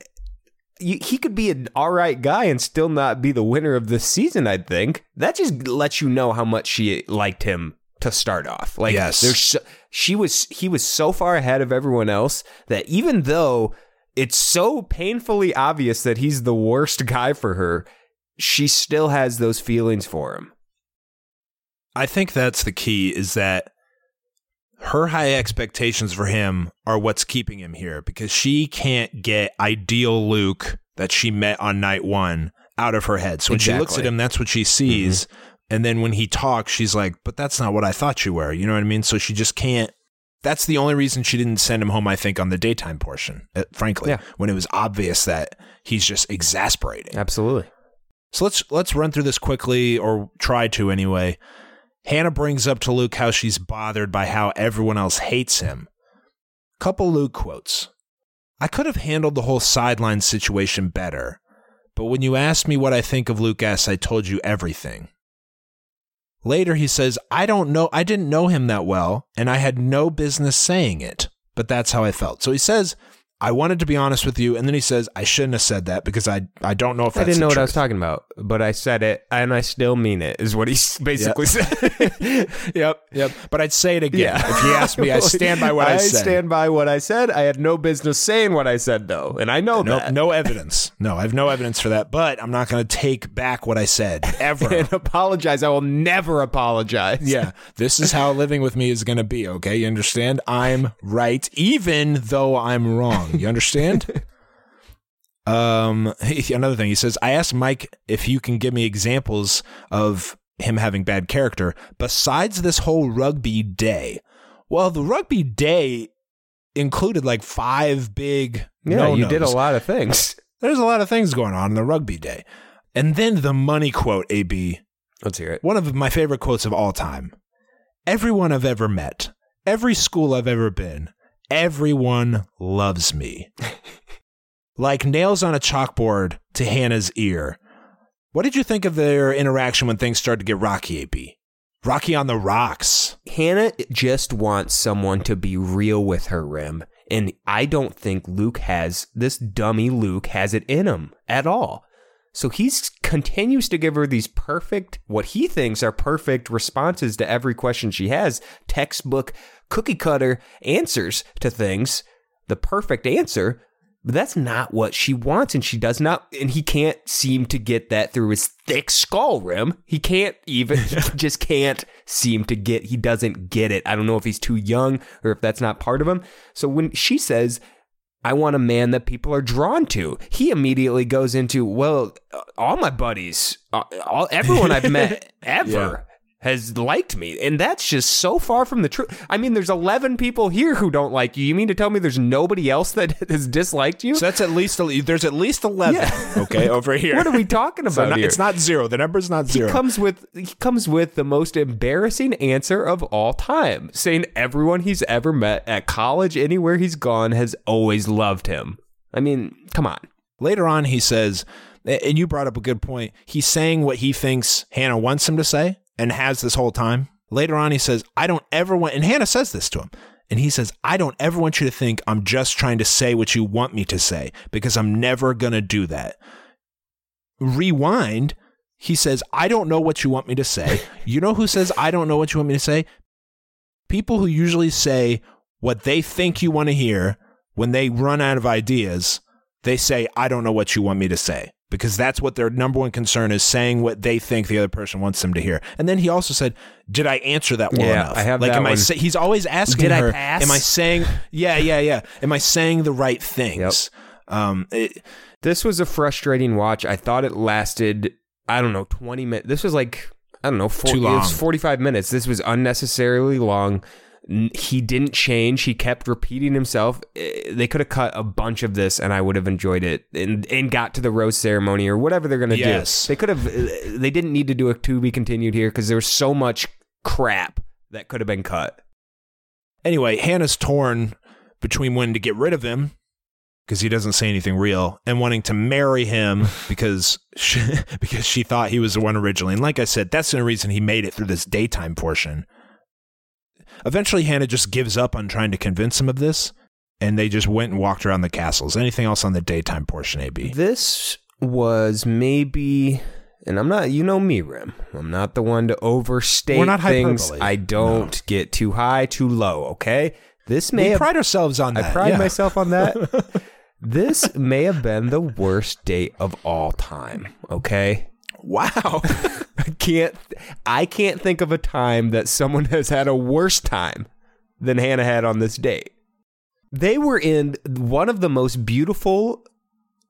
he could be an all right guy and still not be the winner of this season i think that just lets you know how much she liked him to start off. Like Yes. there's so, she was he was so far ahead of everyone else that even though it's so painfully obvious that he's the worst [laughs] guy for her, she still has those feelings for him. I think that's the key is that her high expectations for him are what's keeping him here because she can't get ideal Luke that she met on night one out of her head. So when she looks at him, that's what she sees. Mm-hmm. And then when he talks, she's like, but that's not what I thought you were. You know what I mean? So she just can't. That's the only reason she didn't send him home, I think, on the daytime portion, uh, frankly, Yeah. when it was obvious that he's just exasperating. Absolutely. So let's let's run through this quickly, or try to anyway. Hannah brings up to Luke how she's bothered by how everyone else hates him. Couple Luke quotes. I could have handled the whole sideline situation better, but when you asked me what I think of Luke S, I told you everything. Later he says, I don't know I didn't know him that well, and I had no business saying it, but that's how I felt. So he says, I wanted to be honest with you, and then he says, I shouldn't have said that because I I don't know if I didn't know what I was talking about, but I said it and I still mean it, is what he basically said. [laughs] Yep, yep. But I'd say it again. If he asked me, I [laughs] stand by what I, said. stand by what I said. I had no business saying what I said, though, and I know no, that. no evidence. No, I have no evidence for that. But I'm not going to take back what I said ever. [laughs] and apologize. I will never apologize. yeah, this is how living with me is going to be. Okay, you understand? I'm right, even though I'm wrong. You understand? [laughs] um, another thing he says, I asked Mike if you can give me examples of him having bad character besides this whole rugby day. Well, the rugby day included like five big. yeah. You no-nos. did a lot of things. [laughs] There's a lot of things going on in the rugby day. And then the money quote, AB, Let's hear it. one of my favorite quotes of all time. Everyone I've ever met, every school I've ever been, everyone loves me. [laughs] like nails on a chalkboard to Hannah's ear. What did you think of their interaction when things started to get rocky, AB? Rocky on the rocks. Hannah just wants someone to be real with her, Rim. And I don't think Luke has, this dummy Luke has it in him at all. So he continues to give her these perfect, what he thinks are perfect responses to every question she has, textbook, cookie cutter answers to things, the perfect answer. But that's not what she wants, and she does not, and he can't seem to get that through his thick skull rim. He can't even, he [laughs] just can't seem to get, he doesn't get it. I don't know if he's too young or if that's not part of him. So when she says, I want a man that people are drawn to. He immediately goes into, well, uh, all my buddies, uh, all everyone I've [laughs] met ever has liked me, and that's just so far from the truth. I mean, there's 11 people here who don't like you. You mean to tell me there's nobody else that [laughs] has disliked you? So that's at least, there's at least 11, Yeah. [laughs] okay, over here. what are we talking [laughs] So about not- it's not zero. The number's not zero. he comes with he comes with the most embarrassing answer of all time, saying everyone he's ever met at college, anywhere he's gone, has always loved him. I mean, come on. Later on, he says, and you brought up a good point. He's saying what he thinks Hannah wants him to say and has this whole time. Later on, he says, I don't ever want, and Hannah says this to him. And he says, I don't ever want you to think I'm just trying to say what you want me to say because I'm never going to do that. Rewind, he says, I don't know what you want me to say. [laughs] You know who says, I don't know what you want me to say? People who usually say what they think you want to hear when they run out of ideas, they say, I don't know what you want me to say. Because that's what their number one concern is saying what they think the other person wants them to hear. And then he also said, Did I answer that well Yeah, enough? I have like, that am I one. say, he's always asking Did I pass? Am I saying, [laughs] Yeah, yeah, yeah. Am I saying the right things? Um, it, This was a frustrating watch. I thought it lasted, I don't know, 20 minutes. This was like, I don't know, 40, Too It was 45 minutes. This was unnecessarily long. He didn't change. He kept repeating himself. Eh, They could have cut a bunch of this and I would have enjoyed it and, and got to the rose ceremony or whatever they're going to Yes. do. They could have, eh, they didn't need to do a to be continued here because there was so much crap that could have been cut. anyway, Hannah's torn between wanting to get rid of him because he doesn't say anything real and wanting to marry him [laughs] because she, [laughs] because she thought he was the one originally. And like I said, that's the reason he made it through this daytime portion. Eventually, Hannah just gives up on trying to convince him of this, and they just went and walked around the castles. Anything else on the daytime portion, AB? This was maybe and I'm not, you know me, Rim. I'm not the one to overstate We're not things. hyperbole. I don't get too high, too low. Okay, this may We have, pride ourselves on that. I pride yeah. myself on that. [laughs] this may have been the worst date of all time. Okay, Wow. [laughs] I can't, I can't think of a time that someone has had a worse time than Hannah had on this date. They were in one of the most beautiful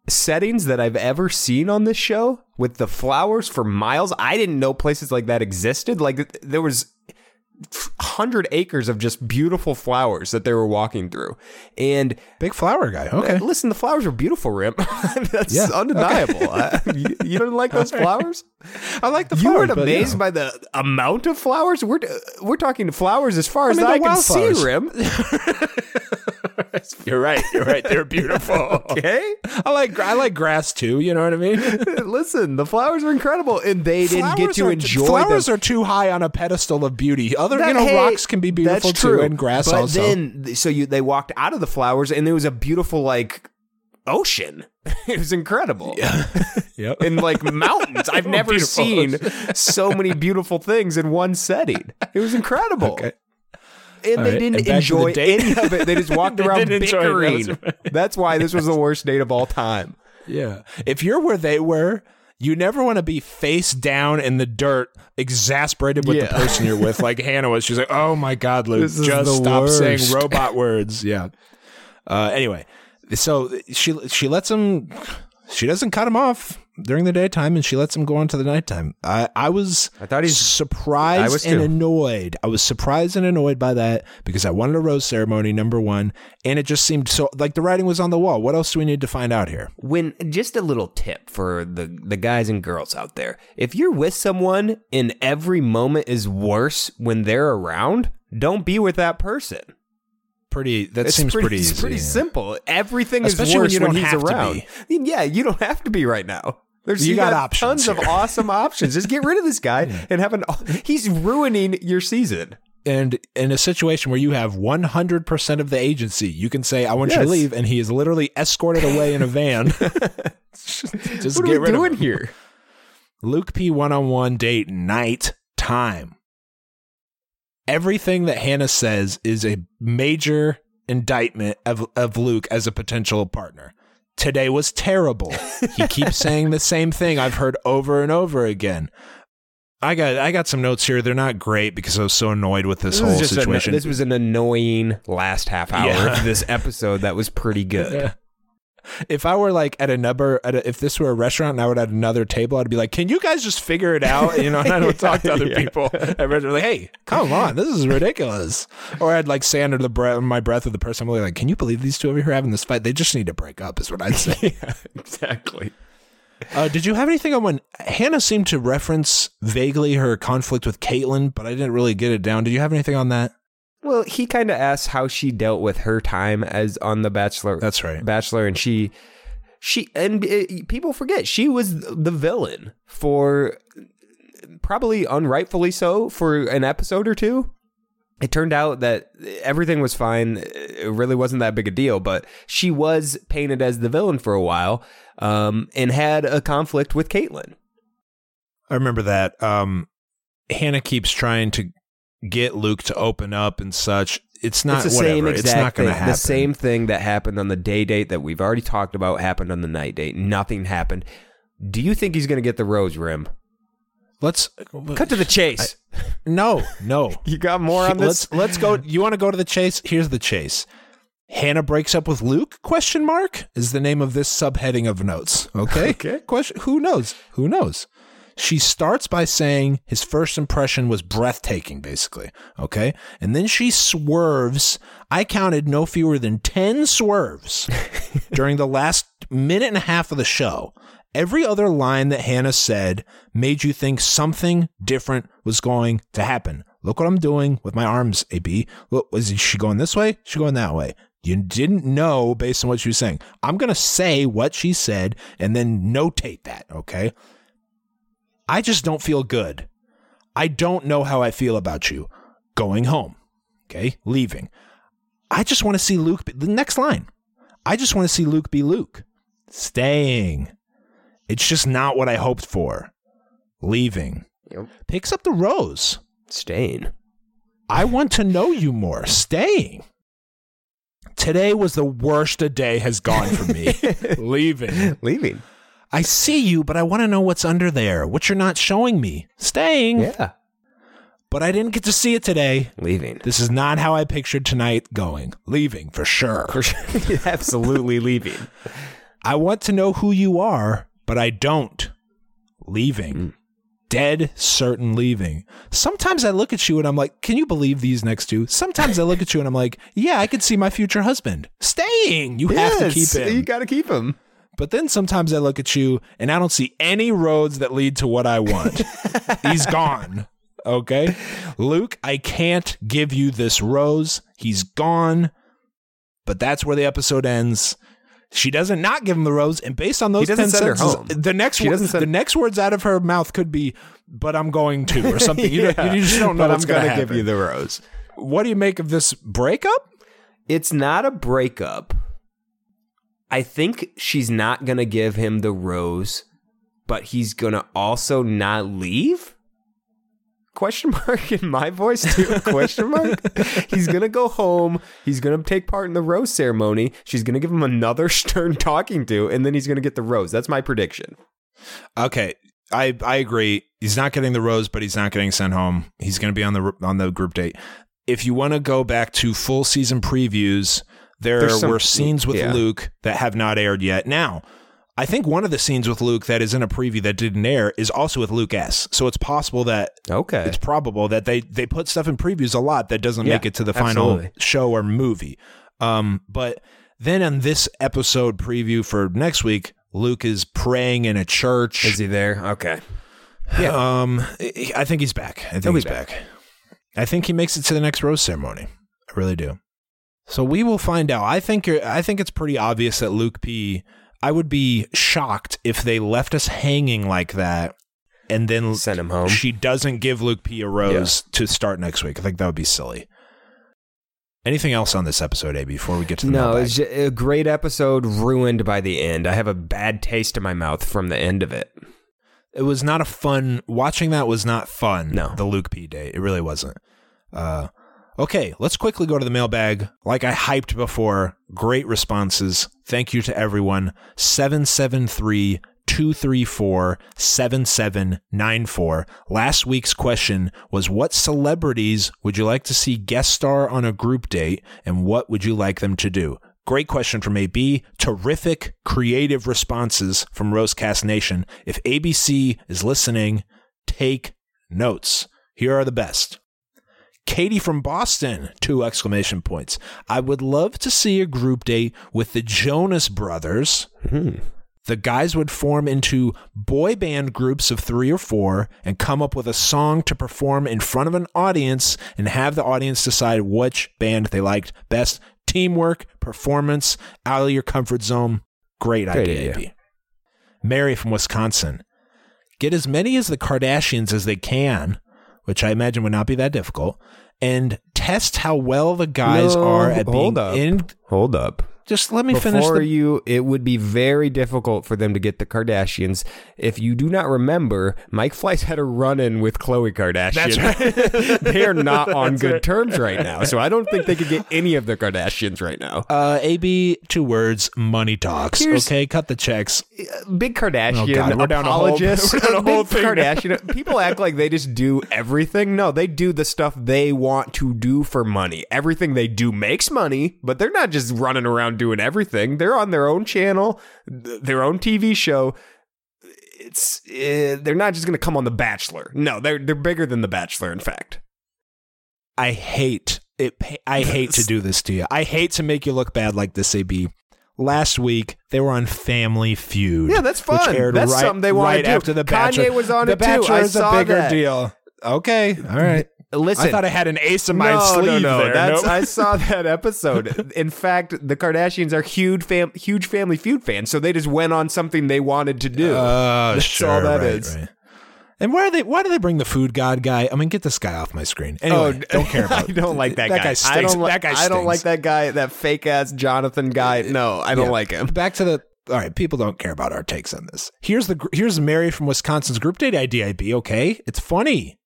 settings that I've ever seen on this show with the flowers for miles. I didn't know places like that existed. Like there was 100 acres of just beautiful flowers that they were walking through. And Big flower guy. Okay. listen, the flowers were beautiful, Rim. [laughs] That's Yeah. undeniable. I- you, you don't like those [laughs] flowers? I like the You flowers. weren't but, yeah. amazed by the amount of flowers? We're we're talking flowers as far as mean, I, the can see, wildflowers. Rim. [laughs] You're right. You're right. They're beautiful. [laughs] Okay, I like I like grass too. You know what I mean? [laughs] listen, the flowers are incredible, and they didn't get Flowers to are, enjoy Flowers them. are too high on a pedestal of beauty. Other, That- you know, hey, rocks can be beautiful too, true. and grass but also. then, so you they walked out of the flowers, and there was a beautiful like ocean. [laughs] It was incredible. [laughs] yep. and like mountains. I've [laughs] never Beautiful. seen so many beautiful things in one setting. It was incredible. Okay. And All they right, didn't and enjoy any of it. They just walked They around bickering. That's right. That's why this was the worst date of all time. Yeah. If you're where they were, you never want to be face down in the dirt, exasperated with Yeah. the person you're with, like Hannah was. She's like, "Oh my God, Luke, just stop saying robot words." Yeah. Uh, anyway, so she she lets him. She doesn't cut him off during the daytime, and she lets him go on to the nighttime. I I was I thought he's- surprised I was and too. annoyed. I was surprised and annoyed by that because I wanted a rose ceremony, number one, and it just seemed so like the writing was on the wall. What else do we need to find out here? When just a little tip for the the guys and girls out there. If you're with someone and every moment is worse when they're around, don't be with that person. Pretty. That It's seems pretty, pretty. it's pretty simple. Everything Especially is when worse you when, don't he's have to around. be. Yeah, you don't have to be right now. There's You got got options tons of [laughs] awesome options. Just get rid of this guy and have an. He's ruining your season. And in a situation where you have 100% of the agency, you can say, I want you to leave. And he is literally escorted away in a van. [laughs] Just what get are we rid doing of him. here? Luke P one on one date night time. Everything that Hannah says is a major indictment of, of Luke as a potential partner. Today was terrible. he [laughs] keeps saying the same thing I've heard over and over again. I got I got some notes here. They're not great because I was so annoyed with this, This, whole just an- situation. this was an annoying last half hour Yeah. of this episode that was pretty good. [laughs] if I were like at another, at a, if this were a restaurant and I were at another table, I'd be like, "Can you guys just figure it out?" You know, and I don't [laughs] talk to other Yeah. people. I'd be like, "Hey, come on, this is ridiculous." Or I'd like say under the breath, my breath with the person, I'm like, "Can you believe these two over here having this fight? They just need to break up." Is what I'd say. [laughs] exactly. uh, did you have anything on when Hannah seemed to reference vaguely her conflict with Caelynn, but I didn't really get it down. Did you have anything on that? Well, he kind of asks how she dealt with her time as on the Bachelor. That's right. Bachelor, and she, she, and uh, people forget she was the villain for probably unrightfully so for an episode or two. It turned out that everything was fine. It really wasn't that big a deal, but she was painted as the villain for a while, um, and had a conflict with Caelynn. I remember that. Um, Hannah keeps trying to get Luke to open up and such. It's not it's the whatever. same it's not going to happen. The same thing that happened on the day date that we've already talked about happened on the night date. Nothing happened. Do you think he's going to get the rose rim? Let's Cut to the chase. No, no. [laughs] you got more on this? let's let's go. You want to go to the chase? Here's the chase. Hannah breaks up with Luke? Question mark is the name of this subheading of notes. Okay. [laughs] Okay. Question. Who knows? Who knows? She starts by saying his first impression was breathtaking, basically. Okay. And then she swerves. I counted no fewer than 10 swerves [laughs] during the last minute and a half of the show. Every other line that Hannah said made you think something different was going to happen. Look what I'm doing with my arms, AB. Look, is she going this way? She going that way? You didn't know based on what she was saying. I'm going to say what she said and then notate that, okay? I just don't feel good. I don't know how I feel about you. Going home, okay? Leaving. I just want to see Luke. Be, the next line. I just want to see Luke be Luke. Staying. It's just not what I hoped for. leaving. Yep. Picks up the rose. Staying. I want to know you more. Staying. Today was the worst a day has gone for me. [laughs] leaving. Leaving. I see you, but I want to know what's under there, what you're not showing me. Staying. Yeah. But I didn't get to see it today. Leaving. This is not how I pictured tonight going. Leaving for sure. For sure. [laughs] Absolutely leaving. [laughs] I want to know who you are, but I don't. Leaving. Mm. Dead certain leaving. Sometimes I look at you and I'm like, can you believe these next two? Sometimes I look at you and I'm like, yeah, I could see my future husband. Staying. You have to keep him. You got to keep him. But then sometimes I look at you and I don't see any roads that lead to what I want. [laughs] He's gone. Okay. Luke, I can't give you this rose. He's gone. But that's where the episode ends. She doesn't not give him the rose, and based on those doesn't ten send her sentences, home. the next She wo- send- the next words out of her mouth could be, "But I'm going to," or [laughs] something. You, don't- Yeah. you just don't know what's I'm going to give you the rose. what do you make of this breakup? It's not a breakup. I think she's not going to give him the rose, but he's going to also not leave? Question mark in my voice too? [laughs] Question mark? he's going to go home. He's going to take part in the rose ceremony. She's going to give him another [laughs] stern talking to, and then he's going to get the rose. That's my prediction. Okay, I I agree. He's not getting the rose, but he's not getting sent home. He's going to be on the on the group date. If you want to go back to full season previews, there some- were scenes with yeah. Luke that have not aired yet. Now, I think one of the scenes with Luke that is in a preview that didn't air is also with Luke S. So it's possible that Okay. it's probable that they they put stuff in previews a lot that doesn't Yeah, make it to the final absolutely. show or movie. Um, but then on this episode preview for next week, Luke is praying in a church. Is he there? Okay. Yeah. [sighs] Um, I think he's back. I think He'll he's back. I think he makes it to the next rose ceremony. I really do. So we will find out. I think you're, I think it's pretty obvious that Luke P. I would be shocked if they left us hanging like that, and then Send him home. she doesn't give Luke P. a rose to start next week. I think that would be silly. Anything else on this episode, A? Before we get to the No, it's a great episode ruined by the end. I have a bad taste in my mouth from the end of it. it was not a fun watching that was not fun No. the luke p day it really wasn't uh okay let's quickly go to the mailbag like i hyped before great responses thank you to everyone 773 234 7794. Last week's question was What celebrities would you like to see guest star on a group date, and what would you like them to do? Great question from AB. Terrific creative responses from Rosecast Nation. If ABC is listening, take notes. Here are the best. Katie from Boston, two exclamation points. I would love to see a group date with the Jonas Brothers. Hmm. The guys would form into boy band groups of three or four and come up with a song to perform in front of an audience and have the audience decide which band they liked best. Teamwork, performance, out of your comfort zone. Great, Great idea. idea. Mary from Wisconsin. Get as many as the Kardashians as they can, which I imagine would not be that difficult, and test how well the guys No, are at being hold up. in. Hold up. Just let me finish Before the you, it would be very difficult for them to get the Kardashians. If you do not remember, Mike Fleiss had a run-in with Khloe Kardashian. That's [laughs] right. they are not on good terms right now, so I don't think they could get any of the Kardashians right now. Uh, AB, two words, money talks. Here's- okay, cut the checks. Big Kardashian Oh, God, we're down a whole- apologists. [laughs] we're down a whole Big thing now. Kardashian. People act like they just do everything. No, they do the stuff they want to do for money. Everything they do makes money, but they're not just running around doing everything. They're on their own channel, th- their own TV show. It's uh, they're not just going to come on The Bachelor. No, they're they're bigger than The Bachelor. In fact, I hate it. I hate to do this to you. I hate to make you look bad like this, AB. Last week they were on Family Feud. Yeah, that's fun. That's right, something they wanna do. after the Kanye Bachelor. was on the it too. Bachelor I is a bigger that. deal. Okay, all right. Listen. I thought I had an ace in my no, sleeve no, no. there. That's, Nope. I saw [laughs] that episode. In fact, the Kardashians are huge fam- huge Family Feud fans, so they just went on something they wanted to do. Oh, [laughs] That's sure, all that right, is. right. And why are they? Why do they bring the food god guy? I mean, get this guy off my screen. Oh, anyway, [laughs] don't care about. Oh, I don't like that, that guy. guy I stinks. don't, li- that guy Stinks. I don't like that guy. That fake ass Jonathan guy. Uh, no, I don't Yeah. like him. Back to the all right, people don't care about our takes on this. Here's the here's Mary from Wisconsin's group date idea. Be okay. It's funny.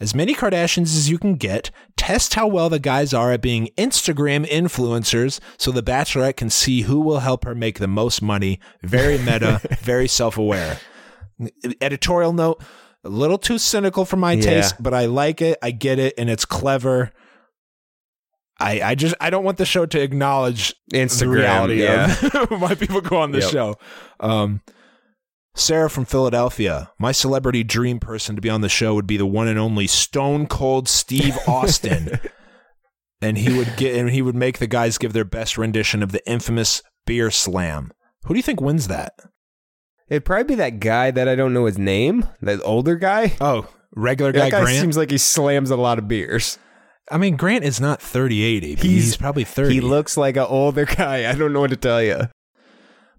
As many Kardashians as you can get. Test how well the guys are at being Instagram influencers, so the Bachelorette can see who will help her make the most money. Very meta, [laughs] very self aware. Editorial note: a little too cynical for my Yeah. taste, but I like it. I get it, and it's clever. I, I just I don't want the show to acknowledge the reality yeah. of [laughs] why people go on the Yep. show. Um, Sarah from Philadelphia, my celebrity dream person to be on the show would be the one and only Stone Cold Steve [laughs] Austin, and he would get and he would make the guys give their best rendition of the infamous beer slam. Who do you think wins that? It'd probably be that guy that I don't know his name, that older guy. Oh, regular guy, that guy Grant. seems like he slams a lot of beers. I mean, Grant is not 38. AB. He's, probably 30. He looks like an older [laughs] guy. I don't know what to tell you.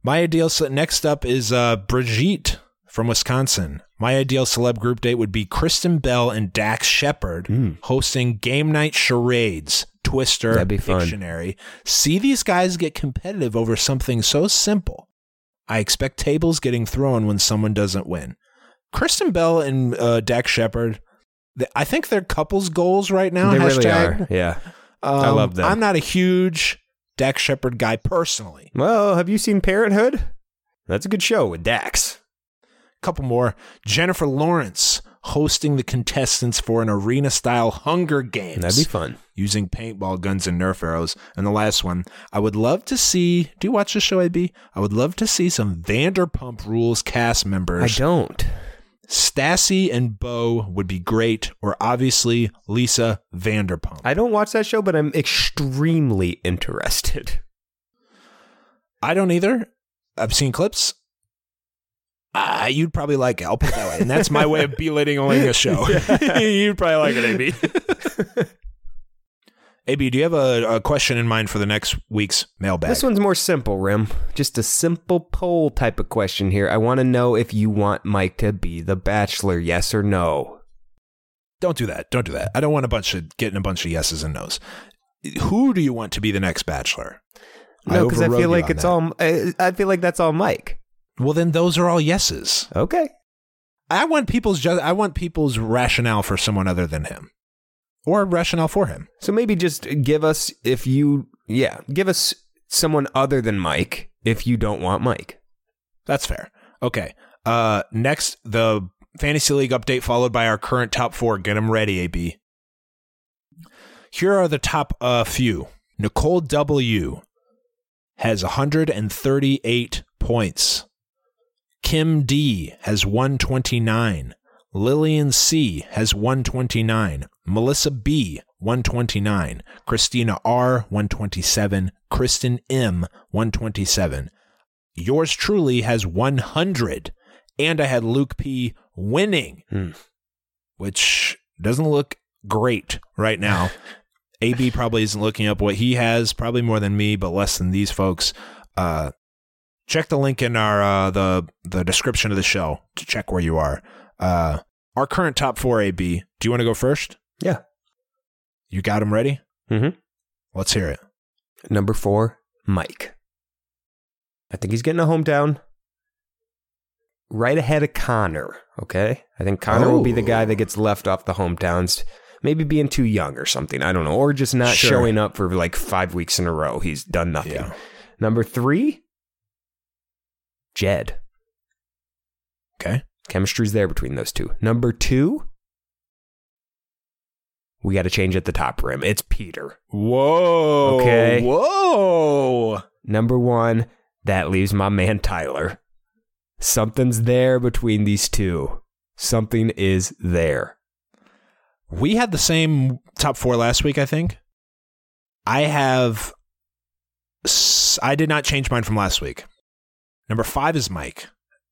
My ideal ce- next up is uh, Brigitte from Wisconsin. My ideal celeb group date would be Kristen Bell and Dax Shepard hosting game night charades, Twister. That'd be fun. Pictionary. See these guys get competitive over something so simple. I expect tables getting thrown when someone doesn't win. Kristen Bell and uh, Dax Shepard. th- I think they're couples goals right now. they really hashtag. are. Yeah. Um, I love them. I'm not a huge Dax Shepard guy personally. Well, have you seen Parenthood? That's a good show with Dax. A couple more. Jennifer Lawrence hosting the contestants for an arena style Hunger Games. That'd be fun. Using paintball guns and Nerf arrows. And the last one, I would love to see. Do you watch the show, AB? I would love to see some Vanderpump Rules cast members. I don't. Stassi and Beau would be great, or obviously Lisa Vanderpump. I don't watch that show, but I'm extremely interested. I don't either. I've seen clips. Uh, you'd probably like it. I'll put it that way. And that's my way of belittling only a show. [laughs] [laughs] you'd probably like it, AB. [laughs] AB, do you have a, a question in mind for the next week's mailbag? This one's more simple, Rim. Just a simple poll type of question here. I want to know if you want Mike to be the bachelor, yes or no. Don't do that. Don't do that. I don't want a bunch of getting a bunch of yeses and nos. Who do you want to be the next bachelor? No, because I, overrode feel like it's that. all. I, I feel like that's all Mike. Well, then those are all yeses. Okay. I want people's ju- I want people's rationale for someone other than him, or rationale for him. So maybe just give us if you yeah, give us someone other than Mike if you don't want Mike. That's fair. Okay. Uh, next, the fantasy league update followed by our current top four. Get them ready, AB. Here are the top uh, few. Nicole W has 138 points. Kim D has 129. Lillian C has 129. Melissa B 129. Christina R 127. Kristen M 127. Yours truly has 100. And I had Luke P winning, Hmm. which doesn't look great right now. [laughs] AB probably isn't looking up what he has, probably more than me, but less than these folks. Uh, check the link in our uh, the the description of the show to check where you are. Uh, our current top four AB. Do you want to go first? Yeah. You got them ready? Mhm. Let's hear it. Number 4, Mike. I think he's getting a hometown right ahead of Connor, okay? I think Connor will be the guy that gets left off the hometowns. Maybe being too young or something. I don't know. Or just not Sure. showing up for like five weeks in a row. He's done nothing. Yeah. Number three, Jed. Okay. Chemistry's there between those two. Number two, we got to change at the top rim. It's Peter. Whoa. Okay. Whoa. Number one, that leaves my man Tyler. Something's there between these two. Something is there. We had the same top four last week, I think. I have. I did not change mine from last week. Number five is Mike.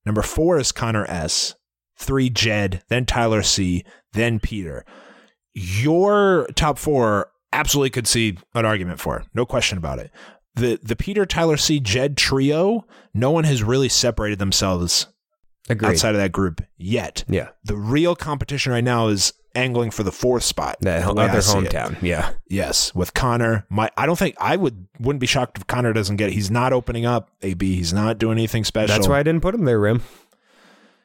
Number four is Connor S. Three, Jed. Then Tyler C. Then Peter. Your top four absolutely could see an argument for. No question about it. The the Peter, Tyler C. Jed trio, no one has really separated themselves Agreed. outside of that group yet Yeah. the real competition right now is angling for the fourth spot. That the other hometown. Yeah. Yes, with Connor. My, I don't think I would wouldn't be shocked if Connor doesn't get. it. He's not opening up. AB. He's not doing anything special. That's why I didn't put him there, Rim.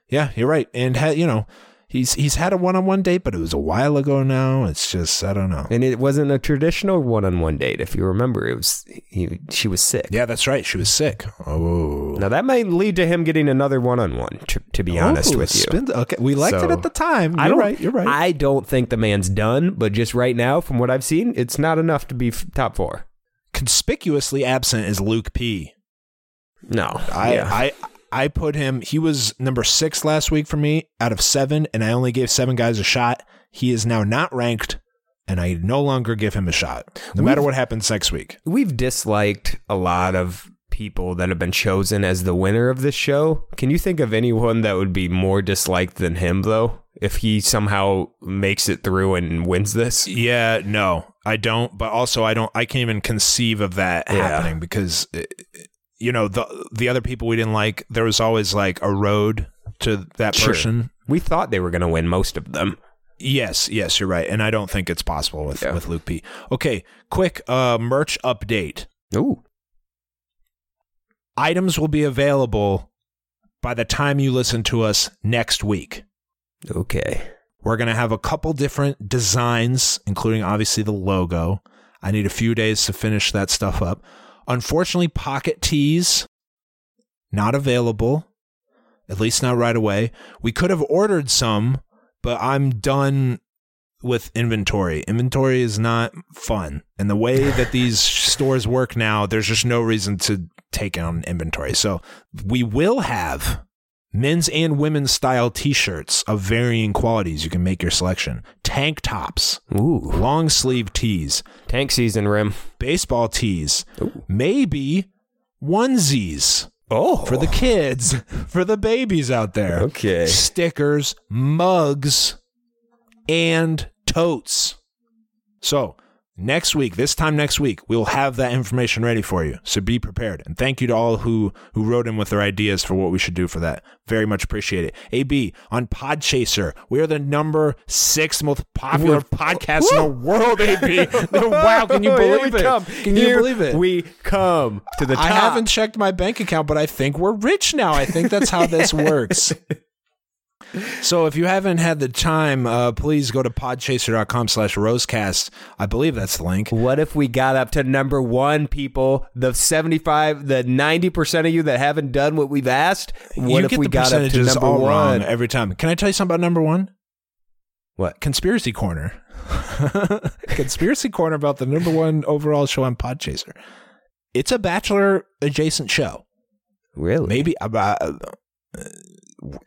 Yeah, you're right. And ha, you know, he's he's had a one on one date, but it was a while ago now. It's just I don't know. And it wasn't a traditional one-on-one date. If you remember, it was he, she was sick. Yeah, that's right. She was sick. Oh, Now that might lead to him getting another one-on-one. To, to be honest Oh, with you, spin- okay, we liked it at the time. You're I don't, right. You're right. I don't think the man's done, but just right now, from what I've seen, it's not enough to be f- top four. Conspicuously absent is Luke P. No, I yeah. I I put him. He was number six last week for me out of seven, and I only gave seven guys a shot. He is now not ranked, and I no longer give him a shot, no matter what happens next week. We've disliked a lot of people that have been chosen as the winner of this show. Can you think of anyone that would be more disliked than him, though? If he somehow makes it through and wins this, Yeah, no, I don't. But also, I don't. I can't even conceive of that Yeah. happening because, uh, you know, the the other people we didn't like. There was always like a road to that Sure. person. we thought they were going to win most of them. Yes, yes, you're right, and I don't think it's possible with Yeah. with Luke P. Okay, quick uh, merch update. Ooh, Items will be available by the time you listen to us next week. okay. We're going to have a couple different designs, including obviously the logo. I need a few days to finish that stuff up. Unfortunately, pocket tees not available, at least not right away. We could have ordered some, but I'm done with inventory. Inventory is not fun. And the way that these [laughs] stores work now, there's just no reason to take on inventory. So we will have men's and women's style t-shirts of varying qualities. You can make your selection. Tank tops, Ooh, long sleeve tees, tank season rim. baseball tees, Ooh. maybe onesies Oh, for the kids, [laughs] for the babies out there. Okay. Stickers, mugs, and totes. So, next week, this time next week, we'll have that information ready for you. So be prepared. And thank you to all who who wrote in with their ideas for what we should do for that. Very much appreciate it. AB on Podchaser, we are the number six most popular podcast in the world. AB, [laughs] wow, can you Here believe we it? come. Can you believe it? We come to the top. I haven't checked my bank account, but I think we're rich now. I think that's how this [laughs] works. So if you haven't had the time, uh, please go to podchaser.com slash rosecast. I believe that's the link. What if we got up to number one, people? The 75, the 90% of you that haven't done what we've asked? What you if we got up to number one? every time. Can I tell you something about number one? What? Conspiracy Corner. [laughs] Conspiracy Corner about the number one overall show on Podchaser. It's a Bachelor adjacent show. Really? Maybe about. Uh,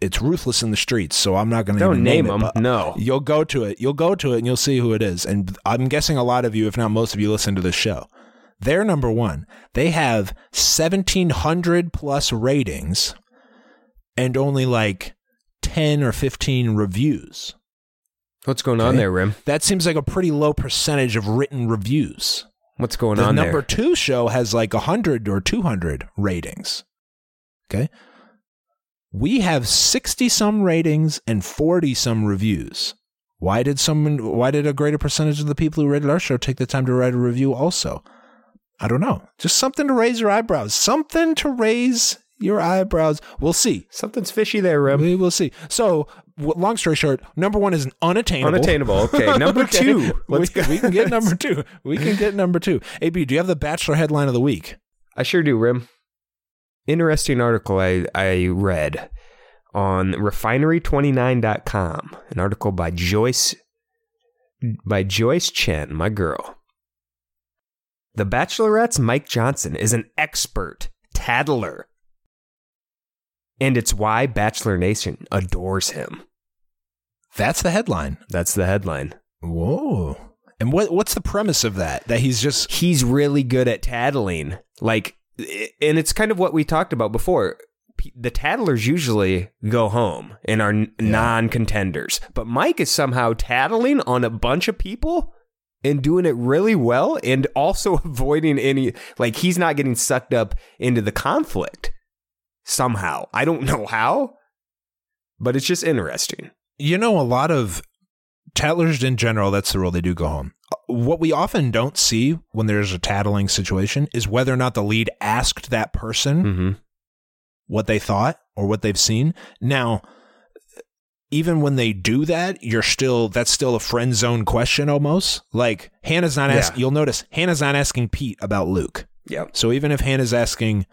it's ruthless in the streets, so I'm not going to Don't name it, them. but No. You'll go to it. You'll go to it and you'll see who it is. And I'm guessing a lot of you, if not most of you, listen to this show. They're number one. They have 1,700 plus ratings and only like 10 or 15 reviews. What's going on there, Rim? That seems like a pretty low percentage of written reviews. What's going The on The number there? two show has like 100 or 200 ratings. Okay. We have 60 some ratings and 40 some reviews. Why did someone why did a greater percentage of the people who rated our show take the time to write a review also? I don't know. Just something to raise your eyebrows. Something to raise your eyebrows. We'll see. Something's fishy there, Rim. We will see. So, long story short, number one is unattainable. Unattainable. Okay. [laughs] Number Okay. two. Let's we, go. we can get number two. We can get number two. AB, do you have the Bachelor headline of the week? I sure do, Rim. Interesting article I, I read on refinery29.com. An article by Joyce by Joyce Chen, my girl. The Bachelorette's Mike Johnson is an expert tattler. And it's why Bachelor Nation adores him. That's the headline. That's the headline. Whoa. And what what's the premise of that? That he's just he's really good at tattling. Like, and it's kind of what we talked about before. The tattlers usually go home and are n- non-contenders, but Mike is somehow tattling on a bunch of people and doing it really well, and also [laughs] avoiding any like he's not getting sucked up into the conflict somehow. I don't know how, but it's just interesting. you know a lot of tattlers in general, that's the rule. They do go home. What we often don't see when there's a tattling situation is whether or not the lead asked that person Mm-hmm. what they thought or what they've seen. Now, even when they do that, you're still that's still a friend zone question almost. Like Hannah's not asking. Yeah. You'll notice Hannah's not asking Pete about Luke. Yep. So even if Hannah's asking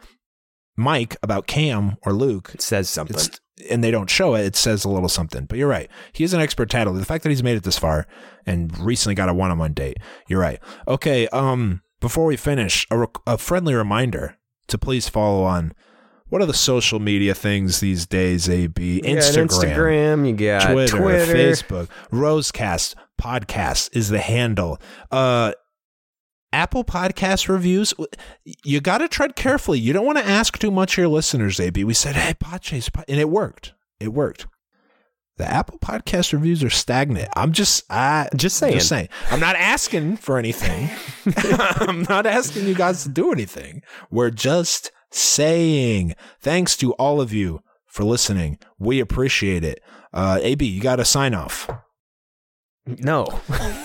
Mike about Cam or Luke, It says something. it's and they don't show it, it says a little something. But you're right. He is an expert tattler. The fact that he's made it this far and recently got a one-on-one date. You're right. Okay. Um. Before we finish, a, rec- a friendly reminder to please follow on. What are the social media things these days? AB Instagram, Instagram. You got Twitter, Twitter. Facebook, Rosecast podcast is the handle. Uh, Apple Podcast reviews. You got to tread carefully. You don't want to ask too much of your listeners. AB, we said, "Hey, Podchase," and it worked. It worked. The Apple Podcast reviews are stagnant. I'm just, I Just saying. just saying. I'm not asking for anything. [laughs] I'm not asking you guys to do anything. We're just saying thanks to all of you for listening. We appreciate it. Uh, AB, you got to sign off. No.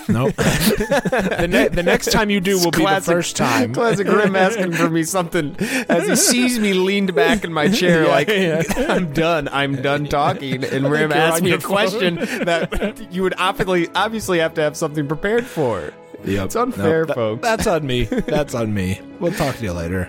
Nope. [laughs] the, ne- the next time you do will be the first time. [laughs] Classic Grim asking for me [laughs] something as he sees me leaned back in my chair, Yeah, like yeah. I'm done. I'm done talking. And Rim you're asks me a phone. question that you would obviously obviously have to have something prepared for. Yep. It's unfair, Nope. That- folks. That's on me. That's on me. We'll talk to you later.